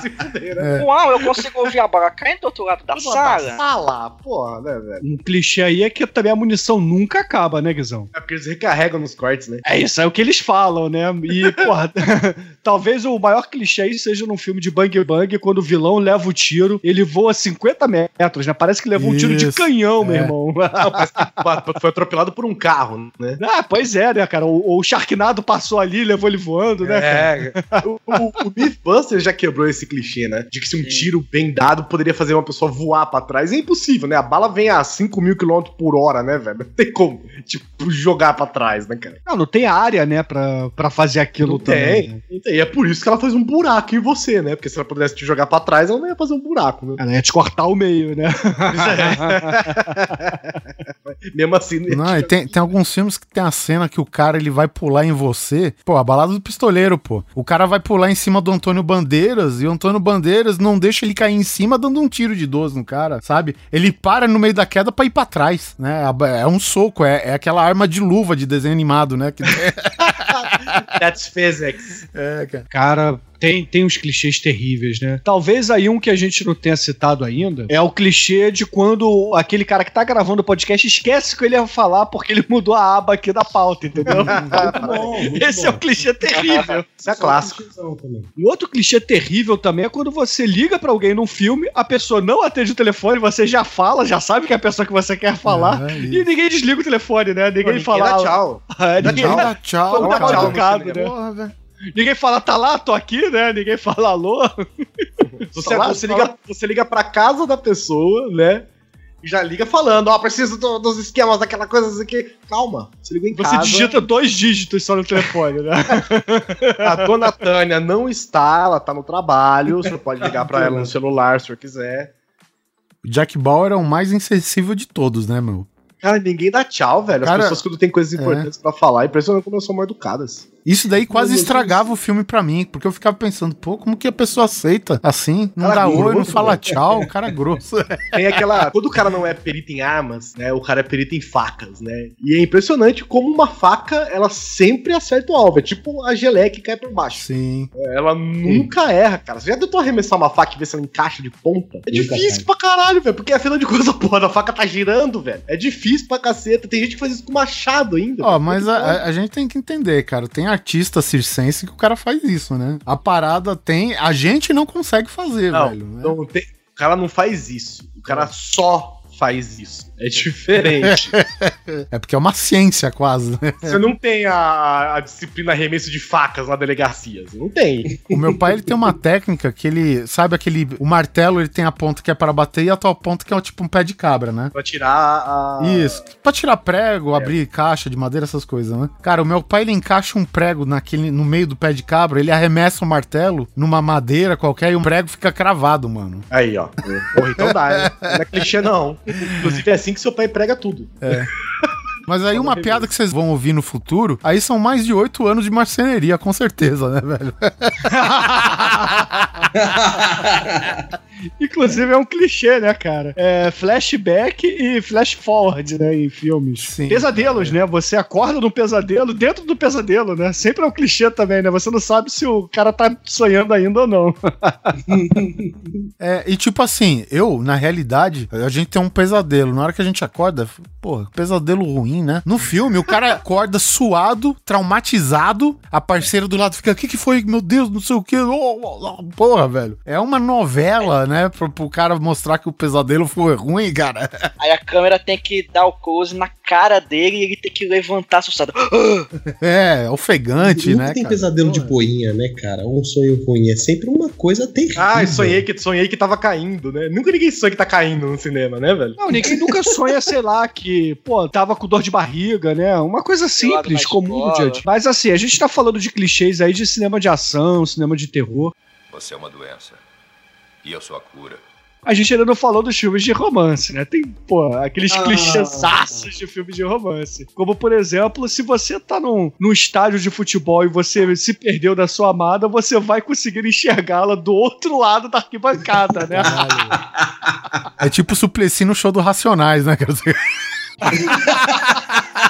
Se fuder, né? Uau, eu consigo ouvir a bala caindo do outro lado da sala. Sala, porra, né, velho? Um clichê aí é que também a munição nunca acaba, né, Guizão? É porque eles recarregam nos cortes, né? É isso, é o que eles falam, né? E, porra, talvez o maior clichê aí seja num filme de Bang Bang, quando o vilão leva o tiro, ele voa 50 metros, né? Parece que levou um tiro de Isso, canhão, meu é. irmão. Não, parece que foi atropelado por um carro, né? Ah, pois é, né, cara? O, o Sharknado passou ali, levou ele voando, né? cara? É, o, o, o Mythbusters já quebrou esse clichê, né? De que se um tiro bem dado poderia fazer uma pessoa voar pra trás. É impossível, né? A bala vem a 5 mil quilômetros por hora, né, velho? Não tem como, tipo, jogar pra trás, né, cara? Não, não tem área, né, pra, pra fazer aquilo Não também. tem. né? Não tem. E é por isso que ela faz um buraco em você, né? Porque se ela pudesse te jogar pra trás, ela não ia fazer um buraco, né? Ela ia te cortar o meio, né? Mesmo assim, né? Não, e tem, tem alguns filmes que tem a cena que o cara ele vai pular em você. Pô, a balada do pistoleiro, pô. O cara vai pular em cima do Antônio Bandeiras e o Antônio Bandeiras não deixa ele cair em cima dando um tiro de 12 no cara, sabe? Ele para no meio da queda pra ir pra trás, né? É um soco, é, é aquela arma de luva de desenho animado, né? Que- That's physics. é, cara. Cara, Tem, tem uns clichês terríveis, né? Talvez aí um que a gente não tenha citado ainda é o clichê de quando aquele cara que tá gravando o podcast esquece que ele ia falar porque ele mudou a aba aqui da pauta, entendeu? Muito bom, muito Esse bom. é o clichê terrível. Isso é clássico. Um outro clichê terrível também é quando você liga pra alguém num filme, a pessoa não atende o telefone, você já fala, já sabe que é a pessoa que você quer falar, É, e ninguém desliga o telefone, né? Ninguém, Ninguém fala. dá tchau. É, Dá ninguém tchau. Dá tchau, Dá cara. tchau. educado, no né? Porra, velho. Ninguém fala, tá lá, tô aqui, né? Ninguém fala alô. Você, Lá, você, liga, você liga pra casa da pessoa, né? E já liga falando, ó, preciso do- dos esquemas daquela coisa assim que. Calma, você liga em Você casa. digita dois dígitos só no telefone, né? A dona Tânia não está, ela tá no trabalho. Você pode ligar pra ela no celular se o senhor quiser. O Jack Bauer é o mais insensível de todos, né, meu? Cara, ninguém dá tchau, velho. As Cara, pessoas quando tem coisas importantes pra falar, impressionante como elas são mal educadas. Isso daí quase estragava o filme pra mim, porque eu ficava pensando, pô, como que a pessoa aceita assim? Não Cara dá oi, não grosso, fala tchau, o cara é grosso. Tem aquela. Quando o cara não é perito em armas, né? O cara é perito em facas, né? E é impressionante como uma faca, ela sempre acerta o alvo. É tipo a geleia que cai por baixo. Sim. Ela nunca erra, cara. Você já tentou arremessar uma faca e ver se ela encaixa de ponta? É Nunca difícil pra caralho, velho. Porque afinal de contas, a porra da faca tá girando, velho. É difícil pra caceta. Tem gente que faz isso com machado ainda. Ó, mas a, a- a gente tem que entender, cara. Tem artista circense que o cara faz isso, né? A parada tem. A gente não consegue fazer, Não, velho. né? não tem- o cara não faz isso. O cara só faz isso. É diferente. É porque é uma ciência quase, né? Você não tem a, a disciplina arremesso de facas na delegacia. Você não tem. O meu pai ele tem uma técnica que ele. Sabe aquele. O martelo ele tem a ponta que é para bater e a tua ponta que é tipo um pé de cabra, né? Pra tirar a. Isso. Pra tirar prego, abrir caixa de madeira, essas coisas, né? Cara, o meu pai ele encaixa um prego naquele, no meio do pé de cabra, ele arremessa o martelo numa madeira qualquer e o prego fica cravado, mano. Aí, ó. Porra, então dá, né? Não é clichê, não. Inclusive, é assim que seu pai prega tudo. Mas aí uma piada que vocês vão ouvir no futuro, aí são mais de oito anos de marceneria, com certeza, né, velho? Inclusive é um clichê, né, cara? É flashback e flash forward, né, em filmes. Sim. Pesadelos, né? Você acorda num pesadelo dentro do pesadelo, né? Sempre é um clichê também, né? Você não sabe se o cara tá sonhando ainda ou não. É, e tipo assim, eu, na realidade, a gente tem um pesadelo. Na hora que a gente acorda, pô, pesadelo ruim, né? No filme, o cara acorda suado, traumatizado, a parceira do lado fica, o que que foi? Meu Deus, não sei o que. Porra, velho. É uma novela, né? Pro, pro cara mostrar que o pesadelo foi ruim, cara. Aí a câmera tem que dar o close na cara dele e ele tem que levantar assustado. É, ofegante, Nunca né? tem cara? pesadelo de poinha, né, cara? Um sonho ruim. É sempre uma coisa terrível. Ah, sonhei que, sonhei que tava caindo, né? Nunca ninguém sonha que tá caindo no cinema, né, velho? Não, ninguém nunca sonha, sei lá, que, pô, tava com dor de barriga, né? Uma coisa simples, comum dia. Mas assim, a gente tá falando de clichês aí de cinema de ação, cinema de terror. Você é uma doença. E eu sou a cura. A gente ainda não falou dos filmes de romance, né? Tem, pô, aqueles Ah. clichêsaços de filmes de romance. Como, por exemplo, se você tá num, num estádio de futebol e você se perdeu da sua amada, você vai conseguir enxergá-la do outro lado da arquibancada, né? É tipo Suplicy no show do Racionais, né? Quer dizer,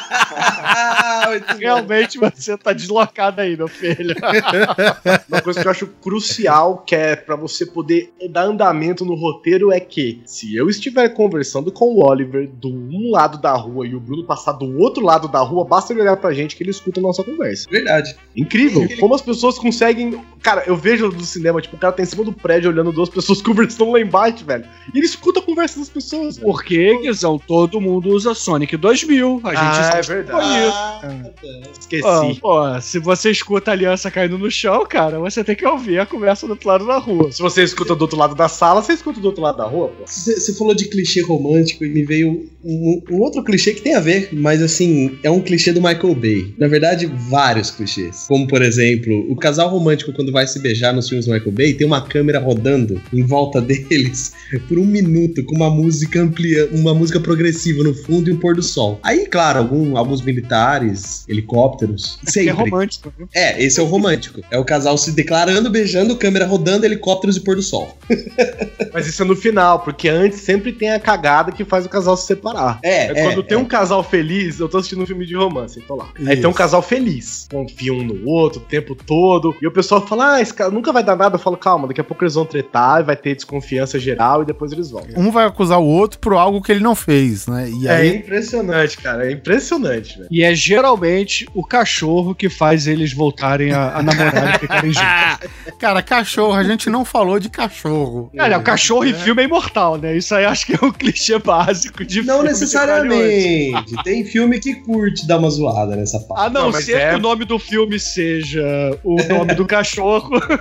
Realmente você tá deslocado aí, meu filho. Uma coisa que eu acho crucial, que é pra você poder dar andamento no roteiro, é que se eu estiver conversando com o Oliver do um lado da rua e o Bruno passar do outro lado da rua, basta ele olhar pra gente que ele escuta a nossa conversa. Verdade. Incrível. Como as pessoas conseguem. Cara, eu vejo no cinema, tipo, o cara tá em cima do prédio olhando duas pessoas conversando lá embaixo, velho. E ele escuta a conversa das pessoas. Por que, Guizão? Todo mundo usa Sonic 2000. A gente Ah, é verdade. isso. Esqueci. Ó, ó, se você escuta a aliança caindo no chão, cara, você tem que ouvir a conversa do outro lado da rua. Se você escuta do outro lado da sala, você escuta do outro lado da rua, pô. Você você falou de clichê romântico e me veio um, um outro clichê que tem a ver, mas assim, é um clichê do Michael Bay. Na verdade, vários clichês. Como, por exemplo, o casal romântico, quando vai se beijar nos filmes do Michael Bay, tem uma câmera rodando em volta deles por um minuto com uma música amplia, uma música progressiva no fundo e um pôr do sol. Aí, claro, algum- alguns militares helicópteros. É Sempre. romântico. viu? É, esse é o romântico. É o casal se declarando, beijando, câmera rodando, helicópteros e pôr do sol. Mas isso é no final, porque antes sempre tem a cagada que faz o casal se separar. É, é, quando tem é. um casal feliz, eu tô assistindo um filme de romance, tô lá. Aí Isso. tem um casal feliz, confia um no outro o tempo todo, e o pessoal fala, ah, esse cara nunca vai dar nada. Eu falo, calma, daqui a pouco eles vão tretar, vai ter desconfiança geral e depois eles vão. Um vai acusar o outro por algo que ele não fez, né? E É aí. impressionante, cara, é impressionante, velho. E é geralmente o cachorro que faz eles voltarem a, a namorar e ficarem juntos. Cara, cachorro, a gente não falou de cachorro. Cara, o cachorro em filme é imortal, né? Isso aí acho que é o clichê básico de Não filme de necessariamente. Tem filme que curte dar uma zoada nessa parte. A não, Não, mas ser é- que o nome do filme seja o nome do cachorro. o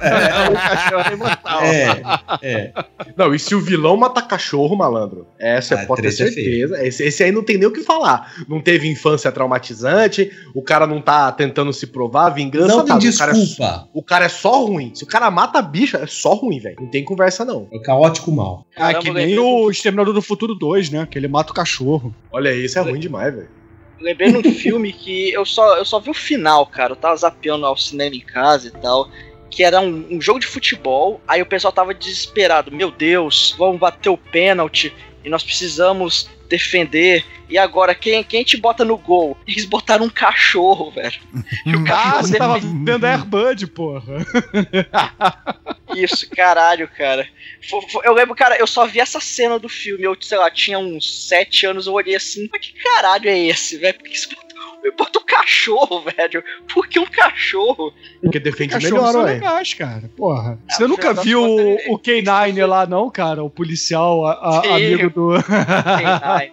cachorro é imortal. É, é. Não, e se o vilão mata cachorro, malandro? Essa Ah, pode ter é certeza. esse, esse aí não tem nem o que falar. Não teve infância traumatizante, o cara não tá tentando se provar, vingança Não tem nada. O cara, é, desculpa. o cara é só ruim. Se o cara mata a bicha, é só ruim, velho. Não tem conversa, não. É caótico mal. Ah, Caramba, que nem lembrei o Exterminador do Futuro 2, né? Que ele mata o cachorro. Olha, isso é ruim demais, velho. Lembrei num filme que eu só, eu só vi o final, cara. Eu tava zapeando ao cinema em casa e tal. Que era um, um jogo de futebol. Aí o pessoal tava desesperado. Meu Deus, vamos bater o pênalti. E nós precisamos defender. E agora, quem, quem te bota no gol? Eles botaram um cachorro, velho. E o Ah, cachorro você tava vendo Airbud, porra. Isso, caralho, cara. Eu lembro, cara, eu só vi essa cena do filme. Eu, sei lá, tinha uns sete anos, eu olhei assim, mas que caralho é esse, velho? Por que você bota, bota um cachorro, velho? Por que um cachorro? Porque defende Cachorro melhor, são ué. legais, cara. Porra. Ah, Você nunca viu o, o K9 lá, não, cara? O policial, a- a- Sim. amigo do. Ai,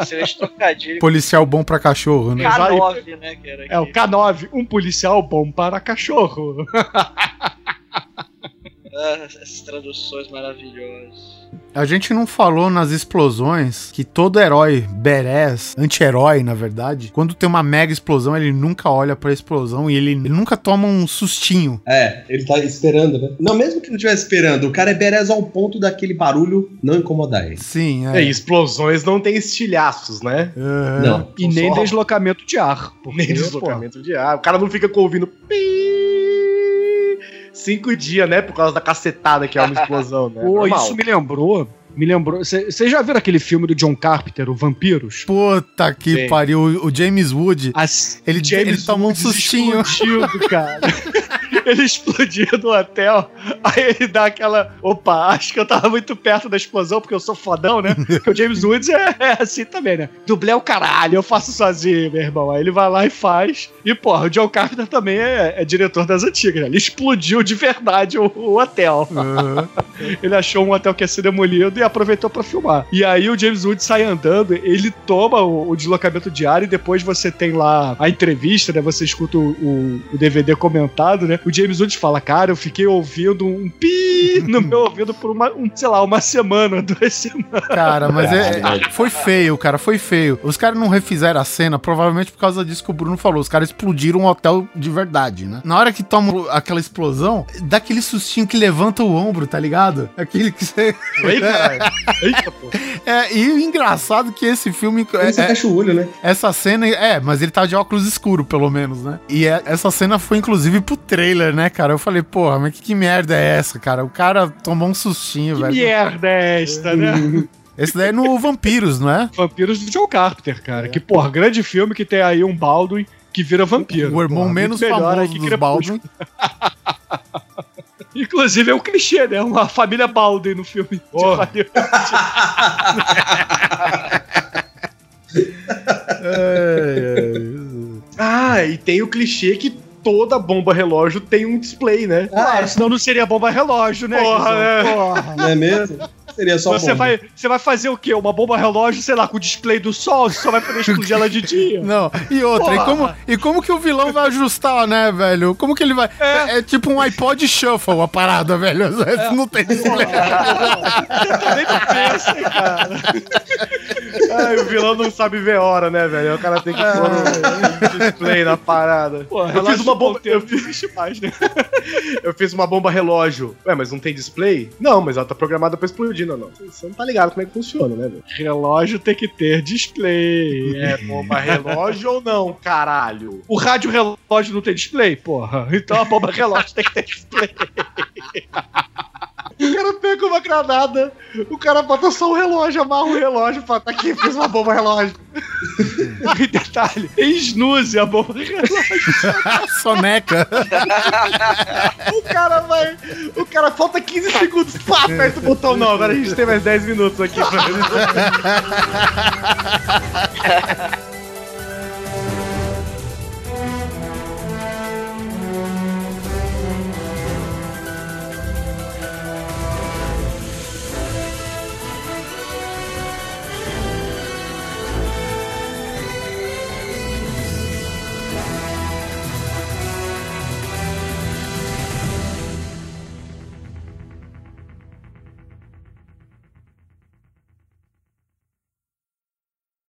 Excelente trocadilho. Policial bom pra cachorro, né? K9, né, cara? É, o K9, um policial bom para cachorro. Ah, essas traduções maravilhosas. A gente não falou nas explosões que todo herói, badass, anti-herói, na verdade, quando tem uma mega explosão, ele nunca olha pra explosão e ele, ele nunca toma um sustinho. É, ele tá esperando, né? Não, mesmo que não estivesse esperando, o cara é berez ao ponto daquele barulho não incomodar ele. Sim, É, é. e explosões não tem estilhaços, né? Aham. Não. E nem Só- deslocamento de ar. Nem deslocamento de ar. O cara não fica ouvindo pi- cinco dias, né? Por causa da cacetada que é uma explosão, né? Pô, Normal. isso me lembrou. Me lembrou. Vocês já viram aquele filme do John Carpenter, o Vampiros? Puta que Sim. pariu. O o James Wood, As- ele, ele tomou um sustinho. cara. ele explodiu no hotel. Aí ele dá aquela. Opa, acho que eu tava muito perto da explosão porque eu sou fodão, né? Porque o James Woods é, é assim também, né? Dublê é o caralho, eu faço sozinho, meu irmão. Aí ele vai lá e faz. E, porra, o John Carpenter também é, é diretor das antigas, né? Ele explodiu de verdade o, o hotel. Aham. Ele achou um hotel que ia ser demolido e aproveitou pra filmar. E aí o James Woods sai andando, ele toma o, o deslocamento diário e depois você tem lá a entrevista, né? Você escuta o, o- o DVD comentado, né? O James Woods fala, cara, eu fiquei ouvindo um pi no meu ouvido por uma, um, sei lá, uma semana, duas semanas. Cara, mas é, é- foi feio, cara, foi feio. Os caras não refizeram a cena, provavelmente por causa disso que o Bruno falou. Os caras explodiram um hotel de verdade, né? Na hora que toma aquela explosão, dá aquele sustinho que levanta o ombro, tá ligado? Aquele que você. Ei, caralho. Eita, pô. É, e o engraçado que esse filme. Aí você é- é- fecha o olho, né? essa cena. É, mas ele tá de óculos escuro, pelo menos, né? E é- essa cena foi inclusive pro trailer, né, cara? Eu falei, porra, mas que, que merda é essa, cara? O cara tomou um sustinho, Que velho. merda é esta, né? Esse daí é no Vampiros, não é? Vampiros do John Carpenter, cara. Que, porra, grande filme que tem aí um Baldwin que vira vampiro. O irmão Porra, menos famoso aí que dos Crepúsculo. Baldwin. Inclusive é um clichê, né? Uma família Baldwin no filme. de Porra. Hollywood. Ah, e tem o clichê que toda bomba relógio tem um display, né? Claro, senão não seria bomba relógio, né? Porra, né? Porra. Não é mesmo? Seria só Você bomba. vai, você vai fazer o quê? Uma bomba relógio, sei lá, com o display do sol, você só vai poder explodir ela de dia. Não, e outra, e Porra. como, e como que o vilão vai ajustar, né, velho? Como que ele vai. É, é tipo um iPod Shuffle a parada, velho. Não tem display. Nem cara. Ai, o vilão não sabe ver hora, né, velho? O cara tem que pôr um display na parada. Pô, eu fiz uma bomba. Eu fiz mais, né? eu fiz uma bomba relógio. Ué, mas não tem display? Não, mas ela tá programada pra explodir, não, não. Você não tá ligado como é que funciona, né, velho? Relógio tem que ter display. É bomba relógio ou não, caralho? O rádio relógio não tem display, porra. Então a bomba relógio tem que ter display. O cara pega uma granada, o cara bota só o relógio, amarra o relógio e fala, tá aqui, fiz uma bomba relógio. E detalhe, snooze a bomba relógio. Soneca. O cara vai. O cara falta 15 segundos, pá, aperta o botão. Não, agora a gente tem mais 10 minutos aqui pra